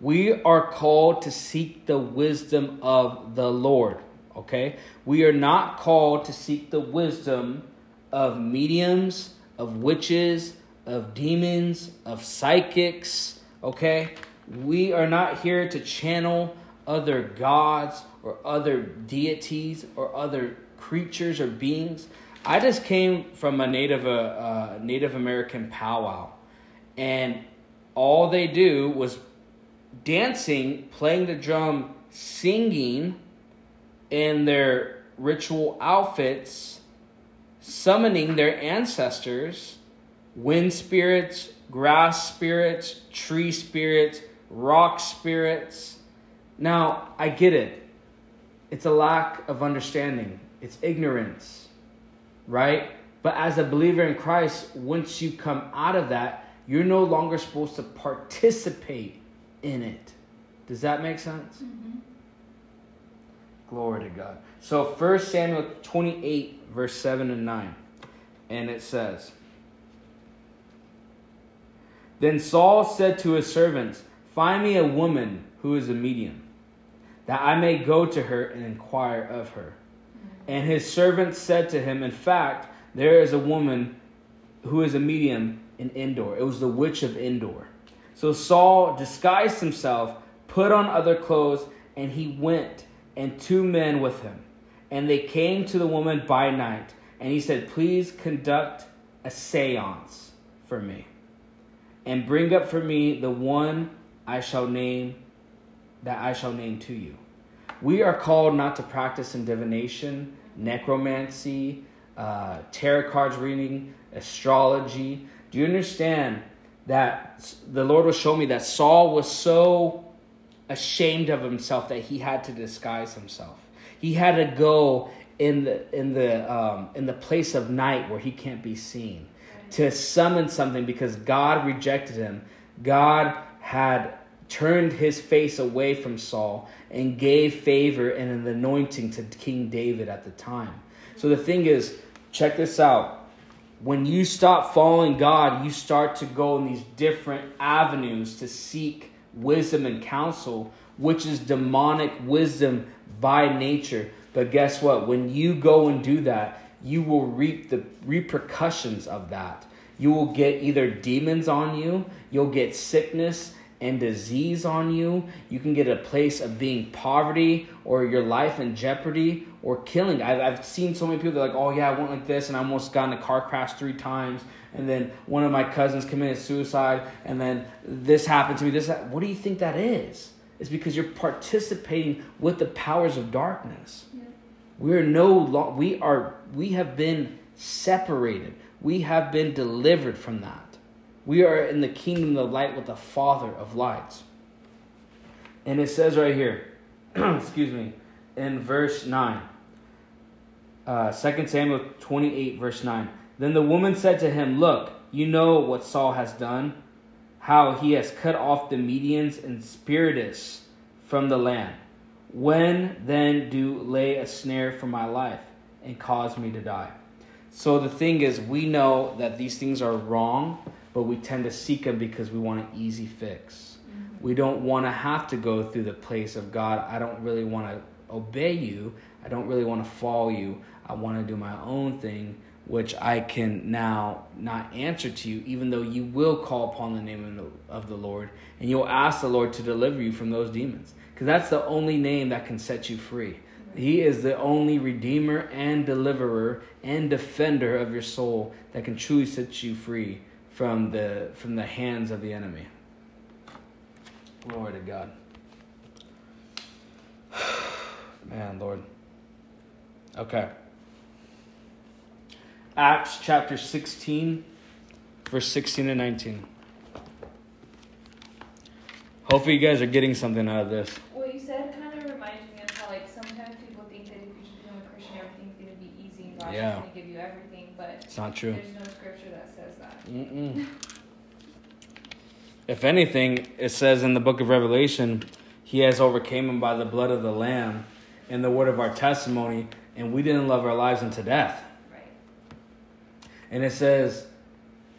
We are called to seek the wisdom of the Lord, okay? We are not called to seek the wisdom of mediums, of witches, of demons, of psychics, okay? We are not here to channel other gods or other deities or other creatures or beings. I just came from a Native uh, uh, Native American powwow, and all they do was dancing, playing the drum, singing in their ritual outfits, summoning their ancestors, wind spirits, grass spirits, tree spirits, rock spirits. Now, I get it. It's a lack of understanding. It's ignorance right? But as a believer in Christ, once you come out of that, you're no longer supposed to participate in it. Does that make sense? Mm-hmm. Glory to God. So 1 Samuel 28, verse 7 and 9. And it says, Then Saul said to his servants, Find me a woman who is a medium, that I may go to her and inquire of her. And his servants said to him, In fact, there is a woman who is a medium in Endor. It was the witch of Endor. So Saul disguised himself, put on other clothes, and he went, and two men with him. And they came to the woman by night. And he said, Please conduct a seance for me, and bring up for me the one I shall name, that I shall name to you. We are called not to practice in divination, necromancy, uh, tarot cards reading, astrology. Do you understand that the Lord will show me that Saul was so ashamed of himself that he had to disguise himself. He had to go in the in the um, in the place of night where he can't be seen to summon something because God rejected him. God had turned his face away from Saul and gave favor and an anointing to King David at the time. So the thing is, check this out. When you stop following God, you start to go in these different avenues to seek wisdom and counsel, which is demonic wisdom by nature. But guess what? When you go and do that, you will reap the repercussions of that. You will get either demons on you, you'll get sickness, and disease on you. You can get a place of being poverty or your life in jeopardy or killing. I've, I've seen so many people that are like, oh yeah, I went like this and I almost got in a car crash three times. And then one of my cousins committed suicide and then this happened to me. This, what do you think that is? It's because you're participating with the powers of darkness. Yeah. We're no lo- we are we have been separated. We have been delivered from that. We are in the kingdom of light with the Father of lights. And it says right here, *clears throat* excuse me, in verse 9, uh, 2 Samuel 28, verse 9. Then the woman said to him, Look, you know what Saul has done, how he has cut off the Mediums and Spiritists from the land. When then do lay a snare for my life and cause me to die? So the thing is, we know that these things are wrong, but we tend to seek them because we want an easy fix. Mm-hmm. We don't want to have to go through the place of God. I don't really want to obey you. I don't really want to follow you. I want to do my own thing, which I can now not answer to you, even though you will call upon the name of the Lord and you'll ask the Lord to deliver you from those demons. Because that's the only name that can set you free. He is the only redeemer and deliverer and defender of your soul that can truly set you free from the from the hands of the enemy. Glory to God. *sighs* Man, Lord. Okay. Acts chapter 16, verse 16 and 19. Hopefully, you guys are getting something out of this. What you said kind of reminds me of how, like, sometimes people think that if you just become a Christian, everything's going to be easy and God's yeah. going to give you everything, but it's not true. There's no scripture that says that. Mm-mm. if anything, it says in the book of Revelation, He has overcame him by the blood of the Lamb and the word of our testimony, and we didn't love our lives unto death. And it says,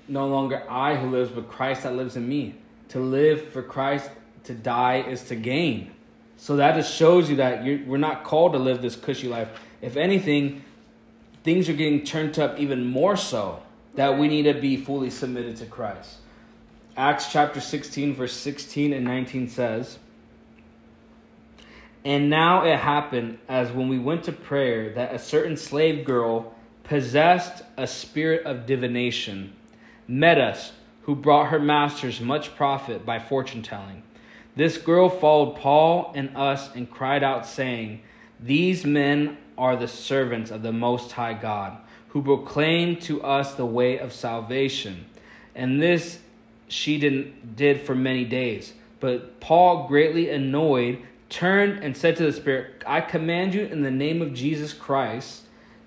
No longer I who lives, but Christ that lives in me. To live for Christ, to die is to gain. So that just shows you that we're not called to live this cushy life. If anything, things are getting turned up even more so that we need to be fully submitted to Christ. Acts chapter 16, verse 16 and 19 says, And now it happened as when we went to prayer that a certain slave girl possessed a spirit of divination, met us, who brought her masters much profit by fortune telling. This girl followed Paul and us and cried out, saying, These men are the servants of the Most High God, who proclaim to us the way of salvation. And this she did, did for many days. But Paul, greatly annoyed, turned and said to the Spirit, I command you in the name of Jesus Christ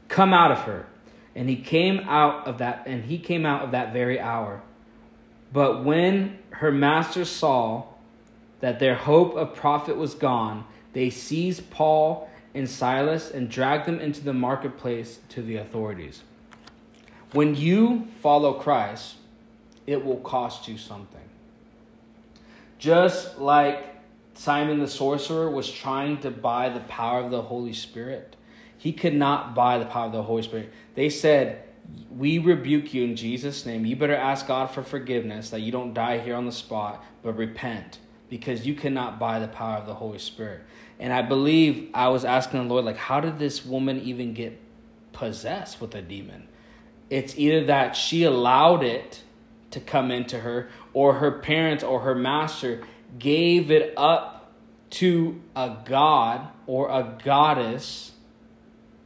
Come out of her. And he came out of that and he came out of that very hour. But when her masters saw that their hope of profit was gone, they seized Paul and Silas and dragged them into the marketplace to the authorities. When you follow Christ, it will cost you something. Just like Simon the sorcerer was trying to buy the power of the Holy Spirit, he could not buy the power of the Holy Spirit. They said, We rebuke you in Jesus' name. You better ask God for forgiveness that you don't die here on the spot, but repent because you cannot buy the power of the Holy Spirit. And I believe I was asking the Lord, like, how did this woman even get possessed with a demon? It's either that she allowed it to come into her, or her parents or her master gave it up to a god or a goddess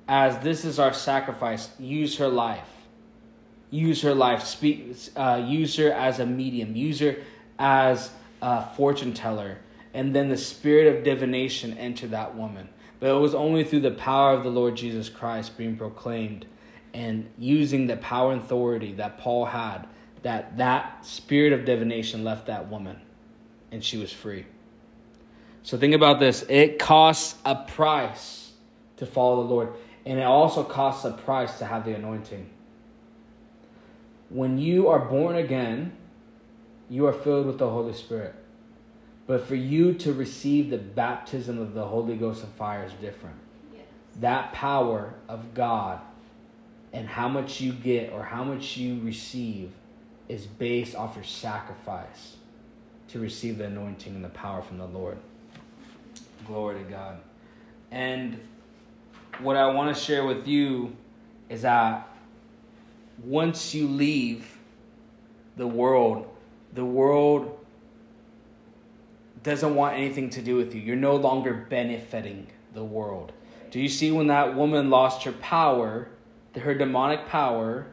as this is our sacrifice. Use her life. Use her life. Speak. Uh, use her as a medium. Use her as a fortune teller. And then the spirit of divination entered that woman. But it was only through the power of the Lord Jesus Christ being proclaimed and using the power and authority that Paul had that that spirit of divination left that woman and she was free. So think about this. It costs a price to follow the Lord. And it also costs a price to have the anointing. When you are born again, you are filled with the Holy Spirit. But for you to receive the baptism of the Holy Ghost and fire is different. Yes. That power of God and how much you get or how much you receive is based off your sacrifice to receive the anointing and the power from the Lord. Glory to God. And what I want to share with you is that once you leave the world, the world doesn't want anything to do with you. You're no longer benefiting the world. Do you see when that woman lost her power, her demonic power?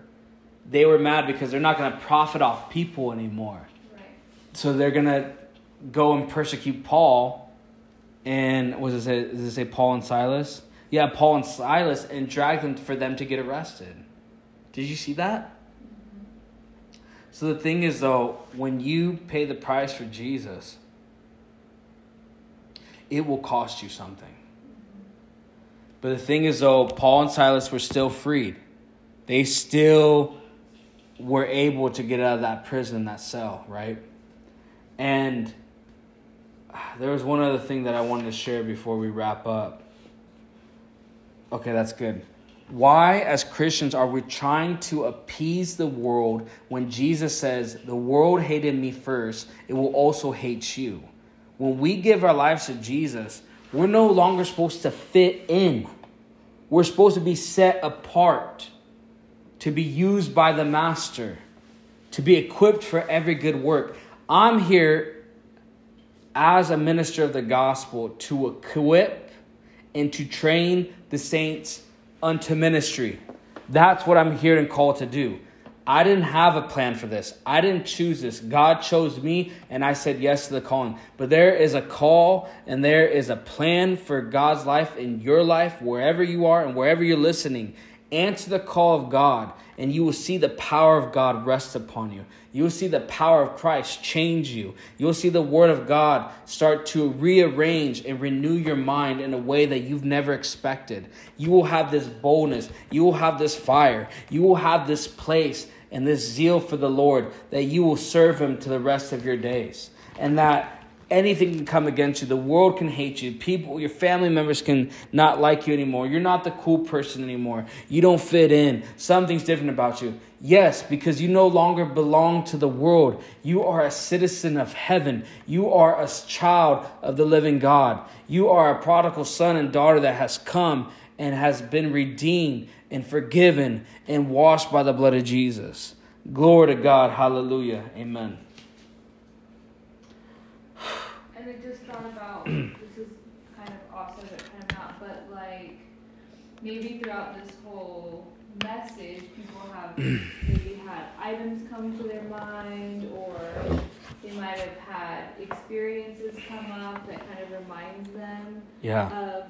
They were mad because they're not going to profit off people anymore. Right. So they're going to go and persecute Paul. And was it say, does it say Paul and Silas? Yeah, Paul and Silas and drag them for them to get arrested. Did you see that? Mm-hmm. So the thing is, though, when you pay the price for Jesus, it will cost you something. But the thing is, though, Paul and Silas were still freed. They still were able to get out of that prison, that cell, right? And uh, there was one other thing that I wanted to share before we wrap up. Okay, that's good. Why, as Christians, are we trying to appease the world when Jesus says, The world hated me first, it will also hate you? When we give our lives to Jesus, we're no longer supposed to fit in. We're supposed to be set apart, to be used by the Master, to be equipped for every good work. I'm here as a minister of the gospel to equip and to train the saints unto ministry. That's what I'm here and called to do. I didn't have a plan for this. I didn't choose this. God chose me, and I said yes to the calling. But there is a call and there is a plan for God's life in your life, wherever you are and wherever you're listening. Answer the call of God, and you will see the power of God rest upon you. You will see the power of Christ change you. You will see the Word of God start to rearrange and renew your mind in a way that you've never expected. You will have this boldness. You will have this fire. You will have this place and this zeal for the Lord that you will serve Him to the rest of your days. And that anything can come against you. The world can hate you. People, your family members can not like you anymore. You're not the cool person anymore. You don't fit in. Something's different about you. Yes, because you no longer belong to the world. You are a citizen of heaven. You are a child of the living God. You are a prodigal son and daughter that has come and has been redeemed and forgiven and washed by the blood of Jesus. Glory to God. Hallelujah. Amen. And I just thought about this is kind of awesome, but kind of not. But like maybe throughout this whole message, people have maybe had items come to their mind, or they might have had experiences come up that kind of reminds them Yeah. of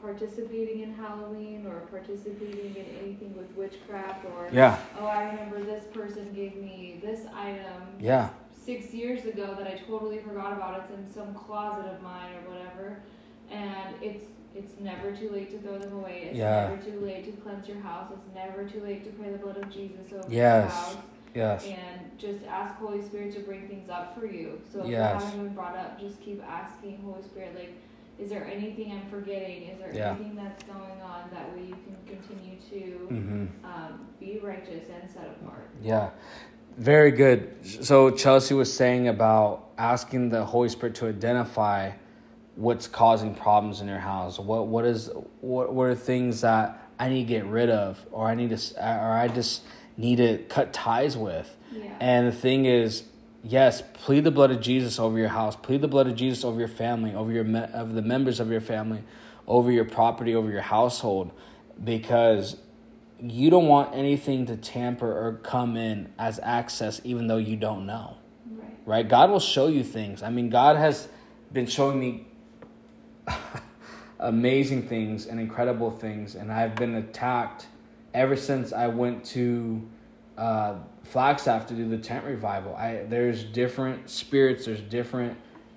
participating in Halloween or participating in anything with witchcraft or Yeah. oh I remember this person gave me this item Yeah. six years ago that I totally forgot about. It's in some closet of mine or whatever. And it's it's never too late to throw them away. It's Yeah. never too late to cleanse your house. It's never too late to pray the blood of Jesus over Yes. your house. Yes. And just ask Holy Spirit to bring things up for you. So if Yes. you haven't been brought up, just keep asking Holy Spirit, like, is there anything I'm forgetting? Is there Yeah. anything that's going on? That way you can continue to Mm-hmm. um, be righteous and set apart. Yeah. Very good. So Chelsea was saying about asking the Holy Spirit to identify what's causing problems in your house. What what is what what are things that I need to get rid of or I need to or I just need to cut ties with. Yeah. And the thing is, yes, plead the blood of Jesus over your house. Plead the blood of Jesus over your family, over your me- of the members of your family, over your property, over your household, because you don't want anything to tamper or come in as access, even though you don't know. right. Right? God will show you things. I mean, God has been showing me *laughs* amazing things and incredible things, and I've been attacked ever since I went to uh, Flagstaff to do the tent revival. I there's different spirits. There's different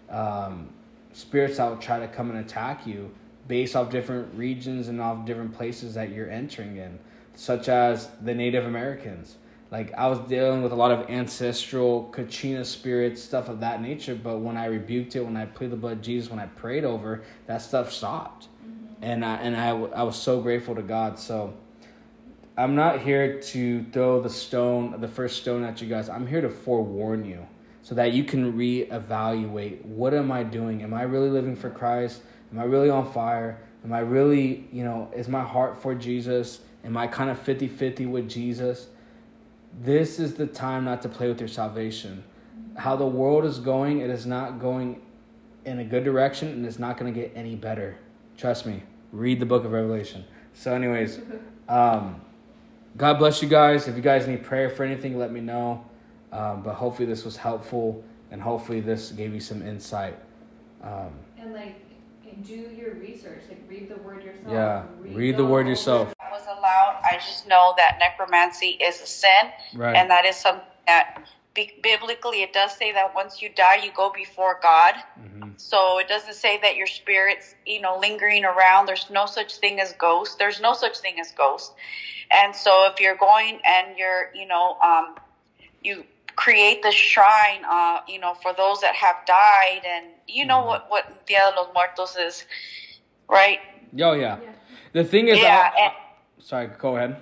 um, spirits that will try to come and attack you based off different regions and off different places that you're entering in, such as the Native Americans. Like I was dealing with a lot of ancestral Kachina spirits, stuff of that nature. But when I rebuked it, when I pleaded the blood of Jesus, when I prayed over, that stuff stopped, mm-hmm. and I and I, w- I was so grateful to God. So I'm not here to throw the stone, the first stone at you guys. I'm here to forewarn you so that you can reevaluate what am I doing? Am I really living for Christ? Am I really on fire? Am I really, you know, is my heart for Jesus? Am I kind of 50 50 with Jesus? This is the time not to play with your salvation. How the world is going, it is not going in a good direction and it's not going to get any better. Trust me. Read the book of Revelation. So, anyways, *laughs* um, God bless you guys. If you guys need prayer for anything, let me know. Um, but hopefully, this was helpful, and hopefully, this gave you some insight. Um, And like, do your research. Like, read the word yourself. yeah, read the word yourself. Was allowed. I just know that necromancy is a sin, Right. and that is something that bi- biblically it does say that once you die, you go before God. Mhm. So it doesn't say that your spirit's you know lingering around. There's no such thing as ghosts. There's no such thing as ghosts. And so if you're going and you're you know um, you create the shrine uh, you know for those that have died and you know Mhm. what what Dia de los Muertos is, right? Oh yeah. Yeah. The thing is, Yeah, I- I- and- sorry, go ahead.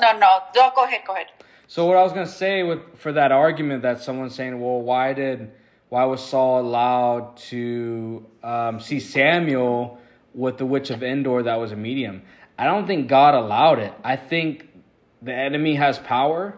No, no, no. Go ahead. Go ahead. So what I was gonna say with for that argument that someone's saying, well, why did why was Saul allowed to um, see Samuel with the witch of Endor that was a medium? I don't think God allowed it. I think the enemy has power,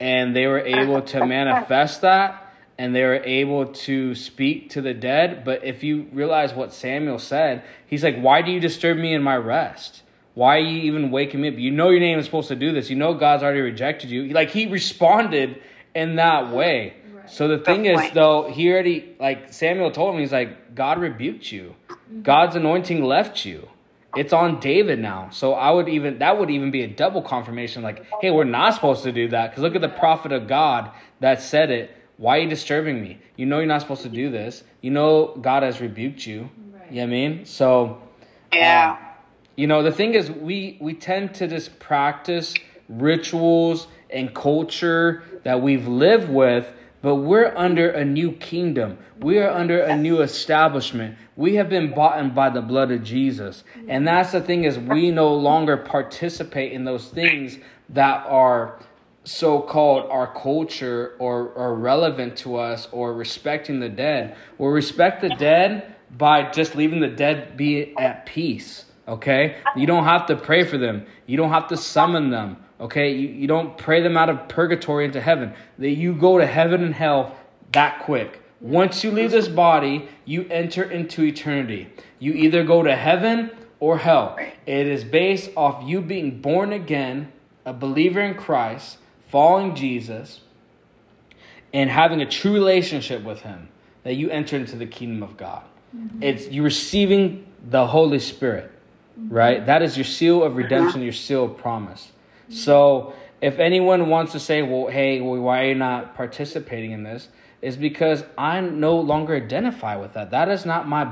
and they were able to *laughs* manifest that, and they were able to speak to the dead. But if you realize what Samuel said, he's like, "Why do you disturb me in my rest?" Why are you even waking me up? You know your name is supposed to do this. You know God's already rejected you. Like he responded in that way. Right. So the thing is point. though, he already like Samuel told him, he's like, God rebuked you. Mm-hmm. God's anointing left you. It's on David now. So I would even that would even be a double confirmation, like, hey, we're not supposed to do that. Because look at the prophet of God that said it. Why are you disturbing me? You know you're not supposed to do this. You know God has rebuked you. Right. You know what I mean? So Yeah. Um, you know, the thing is, we we tend to just practice rituals and culture that we've lived with, but we're under a new kingdom. We are under a new establishment. We have been bought in by the blood of Jesus, and that's the thing is, we no longer participate in those things that are so-called our culture or, or relevant to us or respecting the dead. We'll respect the dead by just leaving the dead be at peace. Okay? You don't have to pray for them. You don't have to summon them. Okay? You, you don't pray them out of purgatory into heaven. That you go to heaven and hell that quick. Once you leave this body, you enter into eternity. You either go to heaven or hell. It is based off you being born again, a believer in Christ, following Jesus, and having a true relationship with him that you enter into the kingdom of God. Mm-hmm. It's you receiving the Holy Spirit, right? That is your seal of redemption, your seal of promise. So if anyone wants to say, well, hey, well, why are you not participating in this? Is because I no longer identify with that. That is not my.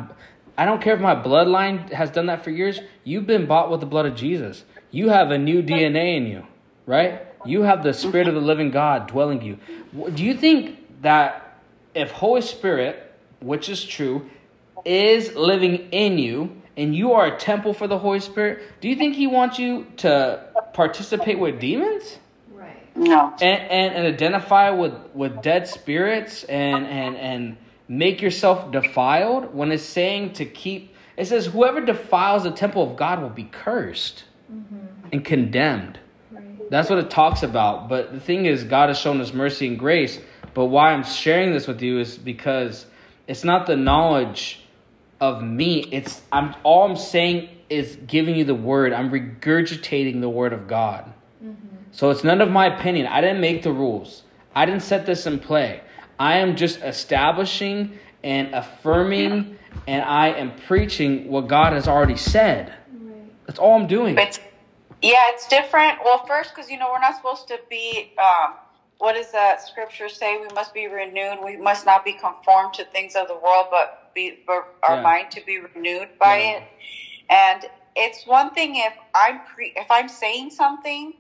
I don't care if my bloodline has done that for years. You've been bought with the blood of Jesus. You have a new DNA in you, right? You have the Spirit of the living God dwelling you. Do you think that if Holy Spirit, which is true, is living in you and you are a temple for the Holy Spirit, do you think He wants you to participate with demons? Right. No. and, and, and identify with, with dead spirits and, and, and make yourself defiled when it's saying to keep it says whoever defiles the temple of god will be cursed mm-hmm. and condemned Right. that's what it talks about but the thing is god has shown us mercy and grace but why i'm sharing this with you is because it's not the knowledge of me it's i'm all i'm saying is giving you the word i'm regurgitating the word of god so it's none of my opinion. I didn't make the rules. I didn't set this in play. I am just establishing and affirming and I am preaching what God has already said. Right. That's all I'm doing. It's yeah, it's different. Well, first, because you know we're not supposed to be. Um, what does that scripture say? We must be renewed. We must not be conformed to things of the world, but be for our Yeah. mind to be renewed by Yeah. it. And it's one thing if I'm pre- if I'm saying something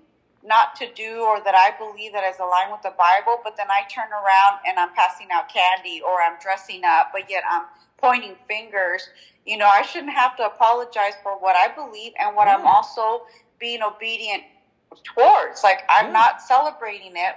not to do or that I believe that is aligned with the Bible, but then I turn around and I'm passing out candy or I'm dressing up, but yet I'm pointing fingers. You know, I shouldn't have to apologize for what I believe and what I'm also being obedient towards. Like I'm not celebrating it.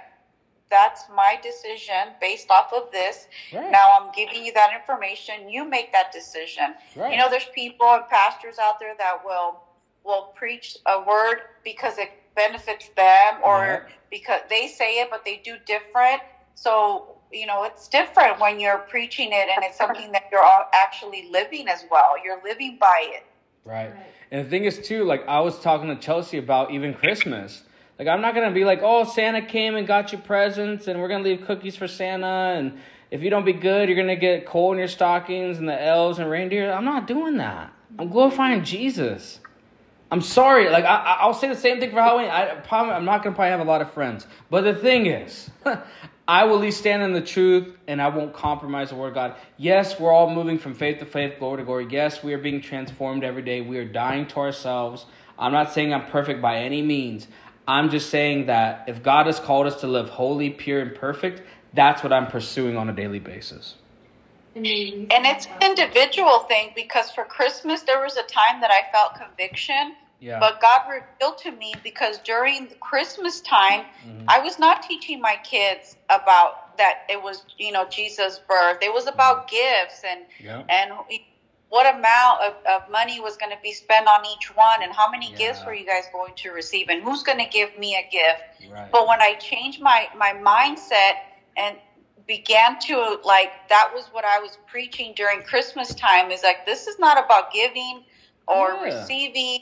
That's my decision based off of this. Right. Now I'm giving you that information. You make that decision. Right. You know, there's people and pastors out there that will will preach a word because it benefits them or because they say it but they do different. So, you know, it's different when you're preaching it and it's something that you're all actually living as well. You're living by it. Right. Right. And the thing is too, like I was talking to Chelsea about even Christmas. Like I'm not gonna be like, oh, Santa came and got you presents, and we're gonna leave cookies for Santa, and if you don't be good, you're gonna get coal in your stockings and the elves and reindeer. I'm not doing that. I'm glorifying Jesus. I'm sorry. Like I, I- I'll say the same thing for Halloween. I probably, I'm not gonna probably have a lot of friends, but the thing is, *laughs* I will at least stand in the truth, and I won't compromise the word of God. Yes, we're all moving from faith to faith, glory to glory. Yes, we are being transformed every day. We are dying to ourselves. I'm not saying I'm perfect by any means. I'm just saying that if God has called us to live holy, pure, and perfect, that's what I'm pursuing on a daily basis. And, And it's an individual thing because for Christmas there was a time that I felt conviction, Yeah. but God revealed to me because during Christmas time Mhm. I was not teaching my kids about that it was you know Jesus' birth. It was about gifts and yeah. and what amount of, of money was going to be spent on each one and how many Yeah. gifts were you guys going to receive and who's going to give me a gift Right. but when I changed my my mindset and began to like that was what I was preaching during Christmas time is like this is not about giving or Yeah. receiving.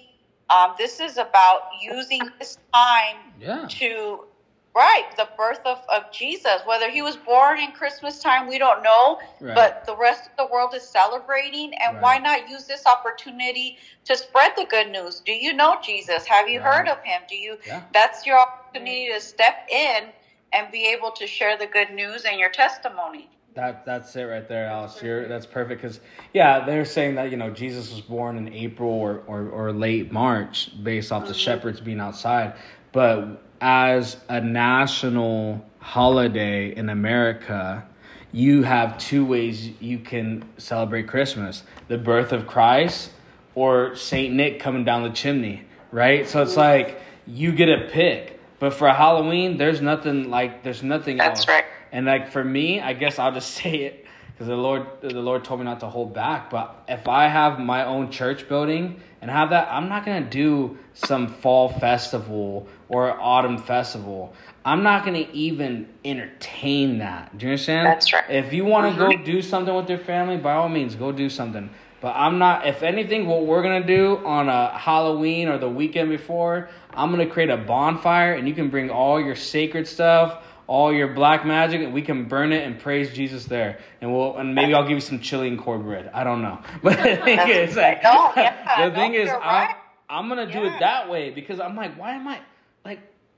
Um, this is about using this time yeah. to right the birth of, of Jesus. Whether he was born in Christmas time, we don't know, Right. but the rest of the world is celebrating. And why not use this opportunity to spread the good news? Do you know Jesus? Have you Right. heard of him? Do you? Yeah. That's your opportunity to step in and be able to share the good news and your testimony. That that's it right there, Alice. You're that's perfect because yeah, they're saying that you know Jesus was born in April or or, or late March based off the mm-hmm. shepherds being outside, but as a national holiday in America, you have two ways you can celebrate Christmas: the birth of Christ or Saint Nick coming down the chimney, right? So it's like you get a pick. But for Halloween, there's nothing like there's nothing That's else. right. And like for me, I guess I'll just *laughs* say it because the Lord, the Lord told me not to hold back. But if I have my own church building and have that, I'm not gonna do some fall festival or autumn festival. I'm not gonna even entertain that. Do you understand? That's right. If you want to go mm-hmm. do something with your family, by all means, go do something. But I'm not. If anything, what we're gonna do on a Halloween or the weekend before, I'm gonna create a bonfire, and you can bring all your sacred stuff, all your black magic, and we can burn it and praise Jesus there. And we'll and maybe I'll give you some chili and cornbread. I don't know. *laughs* But the thing That's is, like, No, yeah, *laughs* the thing is, I'm. I'm gonna do Yeah. it that way because I'm like, why am I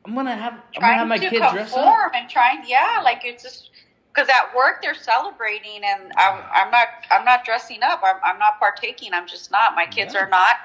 I'm gonna have I'm gonna have my to dress up. and trying yeah like it's just because at work they're celebrating and I'm, I'm not i'm not dressing up I'm, I'm not partaking i'm just not my kids Yeah. are not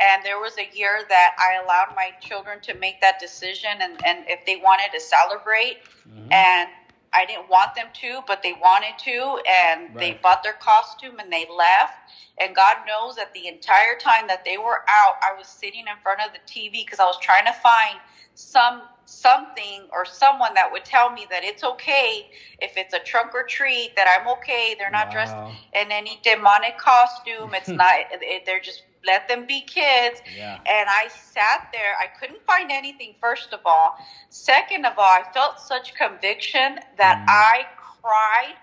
and there was a year that i allowed my children to make that decision and, and if they wanted to celebrate Mhm. and i didn't want them to but they wanted to and they bought their costume and they left. And god knows that the entire time that they were out i was sitting in front of the tv because i was trying to find some something or someone that would tell me that it's okay if it's a trunk or treat that i'm okay they're not dressed in any demonic costume. It's *laughs* not they're just let them be kids Yeah. and I sat there. I couldn't find anything, first of all. Second of all, I felt such conviction that Mm. I cried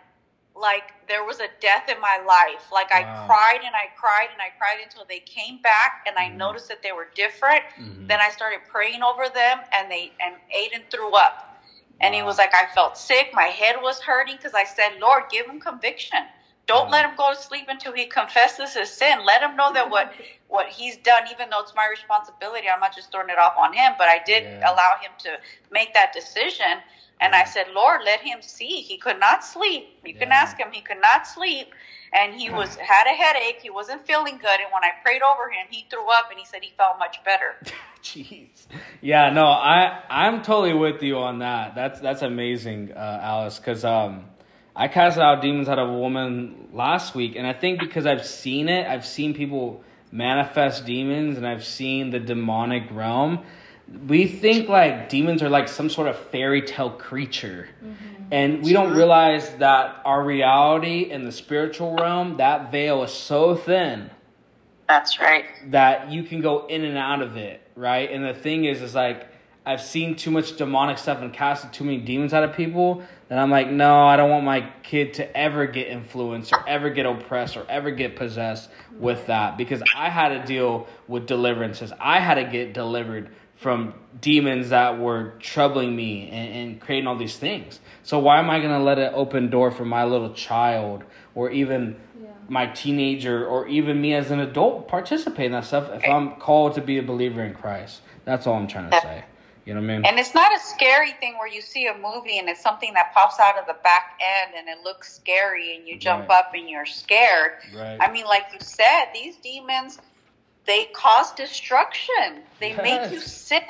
like there was a death in my life. Like Wow. I cried and I cried and I cried until they came back and I Mhm. noticed that they were different. Mhm. Then I started praying over them and they and Aiden threw up. And he was like, I felt sick. My head was hurting because I said, Lord, give him conviction. Don't let him go to sleep until he confesses his sin. Let him know that what *laughs* what he's done, even though it's my responsibility, I'm not just throwing it off on him, but I did Yeah. allow him to make that decision. And I said, Lord, let him see. He could not sleep. You can ask him. He could not sleep. And he was *laughs* had a headache. He wasn't feeling good. And when I prayed over him, he threw up and he said he felt much better. *laughs* Jeez. Yeah, no, I I'm totally with you on that. That's that's amazing, uh, Alice, because um, I cast out demons out of a woman last week, and I think because I've seen it, I've seen people manifest demons, and I've seen the demonic realm. We think like demons are like some sort of fairy tale creature. Mm-hmm. And we don't realize that our reality in the spiritual realm, that veil is so thin That's right. that you can go in and out of it, right? And the thing is, is like I've seen too much demonic stuff and casted too many demons out of people that I'm like, no, I don't want my kid to ever get influenced or ever get oppressed or ever get possessed with that because I had to deal with deliverances. I had to get delivered from demons that were troubling me and, and creating all these things. So why am I going to let it open door for my little child or even Yeah. my teenager or even me as an adult participate in that stuff if I'm called to be a believer in Christ? That's all I'm trying to uh, say. You know what I mean? And it's not a scary thing where you see a movie and it's something that pops out of the back end and it looks scary and you jump Right. up and you're scared. Right. I mean, like you said, these demons, they cause destruction. They *laughs* make you sick.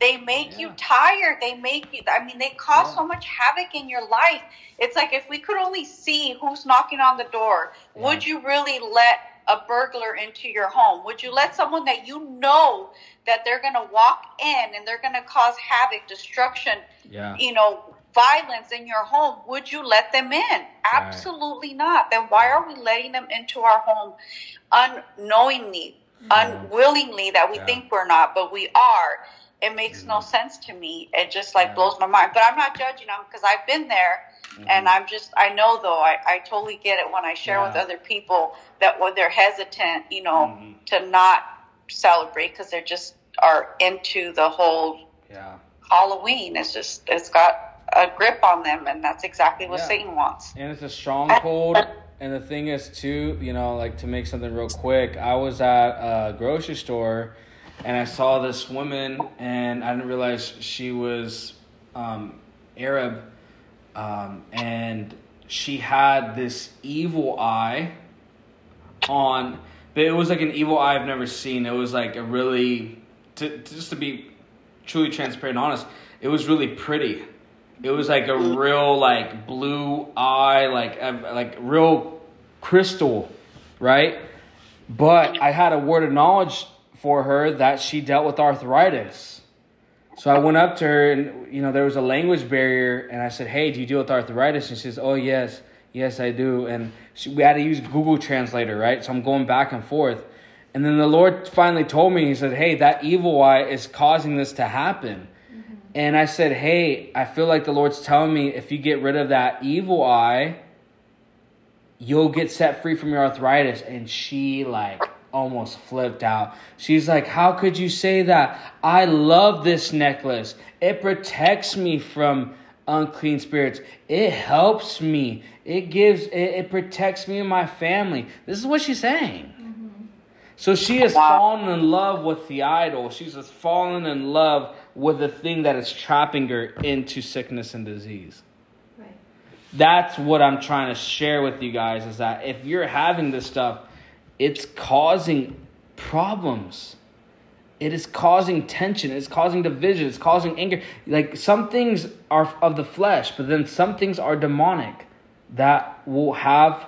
They make you tired. They make you, I mean, they cause Yeah. so much havoc in your life. It's like if we could only see who's knocking on the door, would you really let a burglar into your home? Would you let someone that you know that they're going to walk in and they're going to cause havoc, destruction, yeah. you know, violence in your home, would you let them in? Absolutely not. Then why are we letting them into our home unknowingly, unwillingly that we Yeah. think we're not, but we are? It makes no sense to me. It just like Yeah. blows my mind. But I'm not judging them because I've been there and I'm just, I know though, I, I totally get it when I share with other people that when they're hesitant, you know, Mhm. to not celebrate because they're just are into the whole Yeah. Halloween. It's just it's got a grip on them, and that's exactly what Yeah. Satan wants. And it's a stronghold. *laughs* And the thing is, too, you know, like to make something real quick, I was at a grocery store and I saw this woman, and I didn't realize she was um, Arab. Um, and she had this evil eye on, it was like an evil eye I've never seen. It was like a really, to, just to be truly transparent and honest, it was really pretty. It was like a real like blue eye, like uh, like real crystal, right? But I had a word of knowledge for her that she dealt with arthritis. So I went up to her and you know there was a language barrier and I said, "Hey, do you deal with arthritis?" And she says, "Oh yes, yes I do." And she, we had to use Google Translator, right? So I'm going back and forth. And then the Lord finally told me, He said, Hey, that evil eye is causing this to happen. Mm-hmm. And I said, Hey, I feel like the Lord's telling me if you get rid of that evil eye, you'll get set free from your arthritis. And she, like, almost flipped out. She's like, How could you say that? I love this necklace. It protects me from unclean spirits. It helps me. It gives, it, it protects me and my family. This is what she's saying. Mm-hmm. So she has fallen in love with the idol. She's just fallen in love with the thing that is trapping her into sickness and disease. Right. That's what I'm trying to share with you guys is that if you're having this stuff, it's causing problems. It is causing tension. It's causing division. It's causing anger. Like some things are of the flesh, but then some things are demonic that will have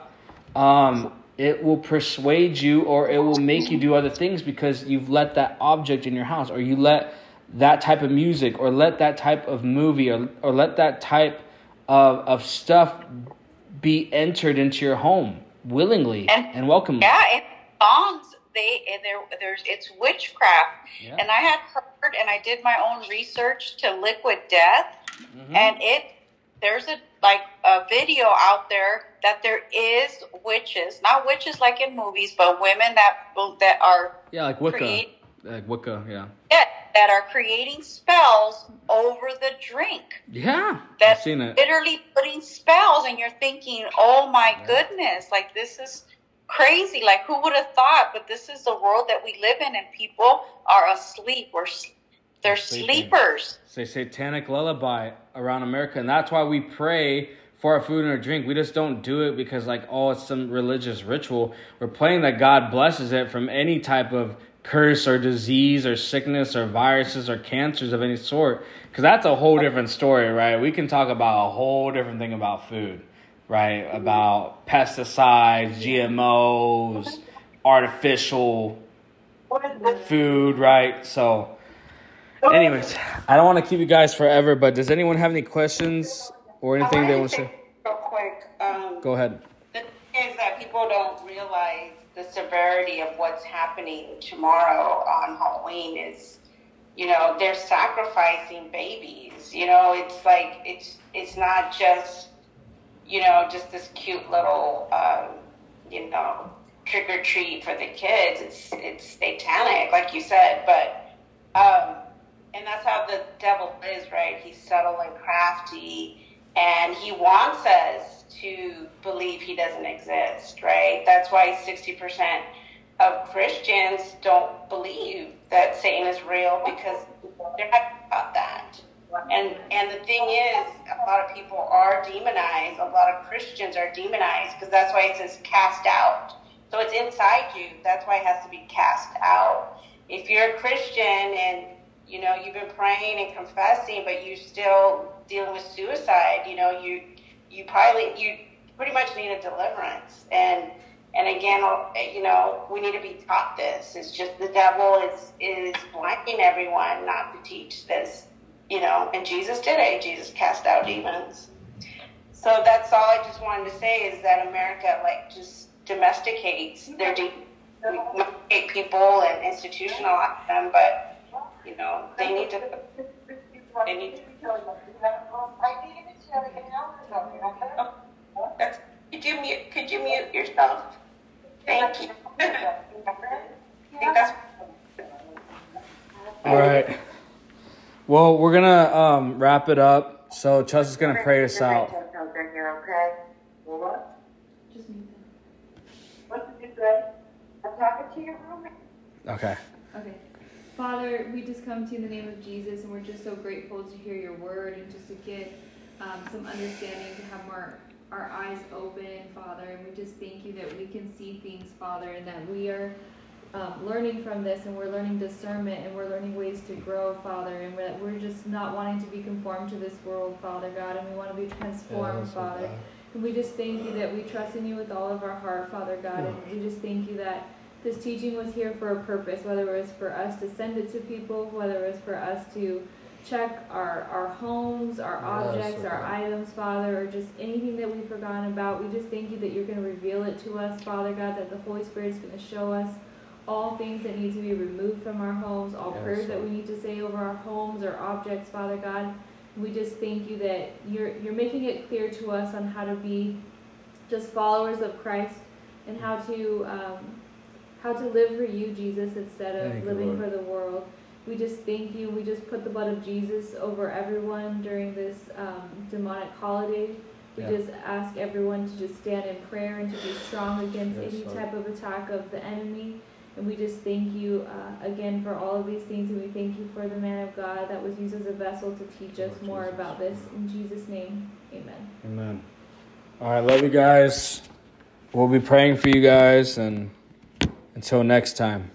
um it will persuade you or it will make you do other things because you've let that object in your house or you let that type of music or let that type of movie or, or let that type of, of stuff be entered into your home willingly and, And- welcomely. Yeah, and songs they there there's it's witchcraft, Yeah. and I had heard and I did my own research to Liquid Death, Mhm. and it there's a like a video out there that there is witches, not witches like in movies, but women that that are yeah, like Wicca. create Like Wicca, yeah. that are creating spells over the drink. Yeah. I've That's seen it. literally putting spells, and you're thinking, "Oh my Yeah. goodness! Like this is crazy. Like who would have thought?" But this is the world that we live in, and people are asleep. We're they're They're sleeping. sleepers. Say satanic lullaby around America, and that's why we pray for our food and our drink. We just don't do it because like oh it's some religious ritual. We're praying that God blesses it from any type of curse or disease or sickness or viruses or cancers of any sort. Because that's a whole different story, right? We can talk about a whole different thing about food, right? About pesticides, GMOs, artificial food, right? So. Anyways, I don't want to keep you guys forever, but does anyone have any questions or anything they want to say? real quick. Um, Go ahead. The thing is that people don't realize the severity of what's happening tomorrow on Halloween is, you know, they're sacrificing babies. You know, it's like it's it's not just you know just this cute little um, you know trick or treat for the kids. It's it's satanic, like you said, but um, and that's how the devil is, right? He's subtle and crafty, and he wants us to believe he doesn't exist, right? That's why sixty percent of Christians don't believe that Satan is real because they're not about that. And and the thing is, a lot of people are demonized. A lot of Christians are demonized because that's why it says cast out. So it's inside you. That's why it has to be cast out. If you're a Christian and you know you've been praying and confessing, but you're still dealing with suicide, you know you you probably you pretty much need a deliverance. And and again, you know we need to be taught this. It's just the devil is is blinding everyone not to teach this. You know, and Jesus did it. Jesus cast out demons. So that's all I just wanted to say is that America like just domesticates their de- domesticate people and institutionalize them, but you know they need to. They need. To, oh, that's, could you mute? Could you mute yourself? Thank you. I think that's. All right. Well, we're gonna um, wrap it up. So Chelsea's gonna pray us out. Just mute them. What did you say? I'm talking to your roommate. Okay. Okay. Father, we just come to you in the name of Jesus, and we're just so grateful to hear your word and just to get um, some understanding, to have more our eyes open, Father. And we just thank you that we can see things, Father, and that we are um, learning from this, and we're learning discernment, and we're learning ways to grow, Father, and that we're just not wanting to be conformed to this world, Father God, and we want to be transformed, Father. And we just thank you that we trust in you with all of our heart, Father God, and we just thank you that this teaching was here for a purpose, whether it was for us to send it to people, whether it was for us to check our, our homes, our objects, our items, Father, or just anything that we've forgotten about. We just thank you that you're going to reveal it to us, Father God, that the Holy Spirit is going to show us all things that need to be removed from our homes, all Yes, prayers that we need to say over our homes or objects, Father God. We just thank you that you're you're making it clear to us on how to be just followers of Christ and how to um, how to live for you, Jesus, instead of Thank living Lord. for the world. We just thank you. We just put the blood of Jesus over everyone during this um, demonic holiday. We Yeah. just ask everyone to just stand in prayer and to be strong against Yes, any Lord. type of attack of the enemy. And we just thank you uh, again for all of these things, and we thank you for the man of God that was used as a vessel to teach us Lord more Jesus. about this. In Jesus' name, amen. Amen. All right, love you guys. We'll be praying for you guys, and until next time.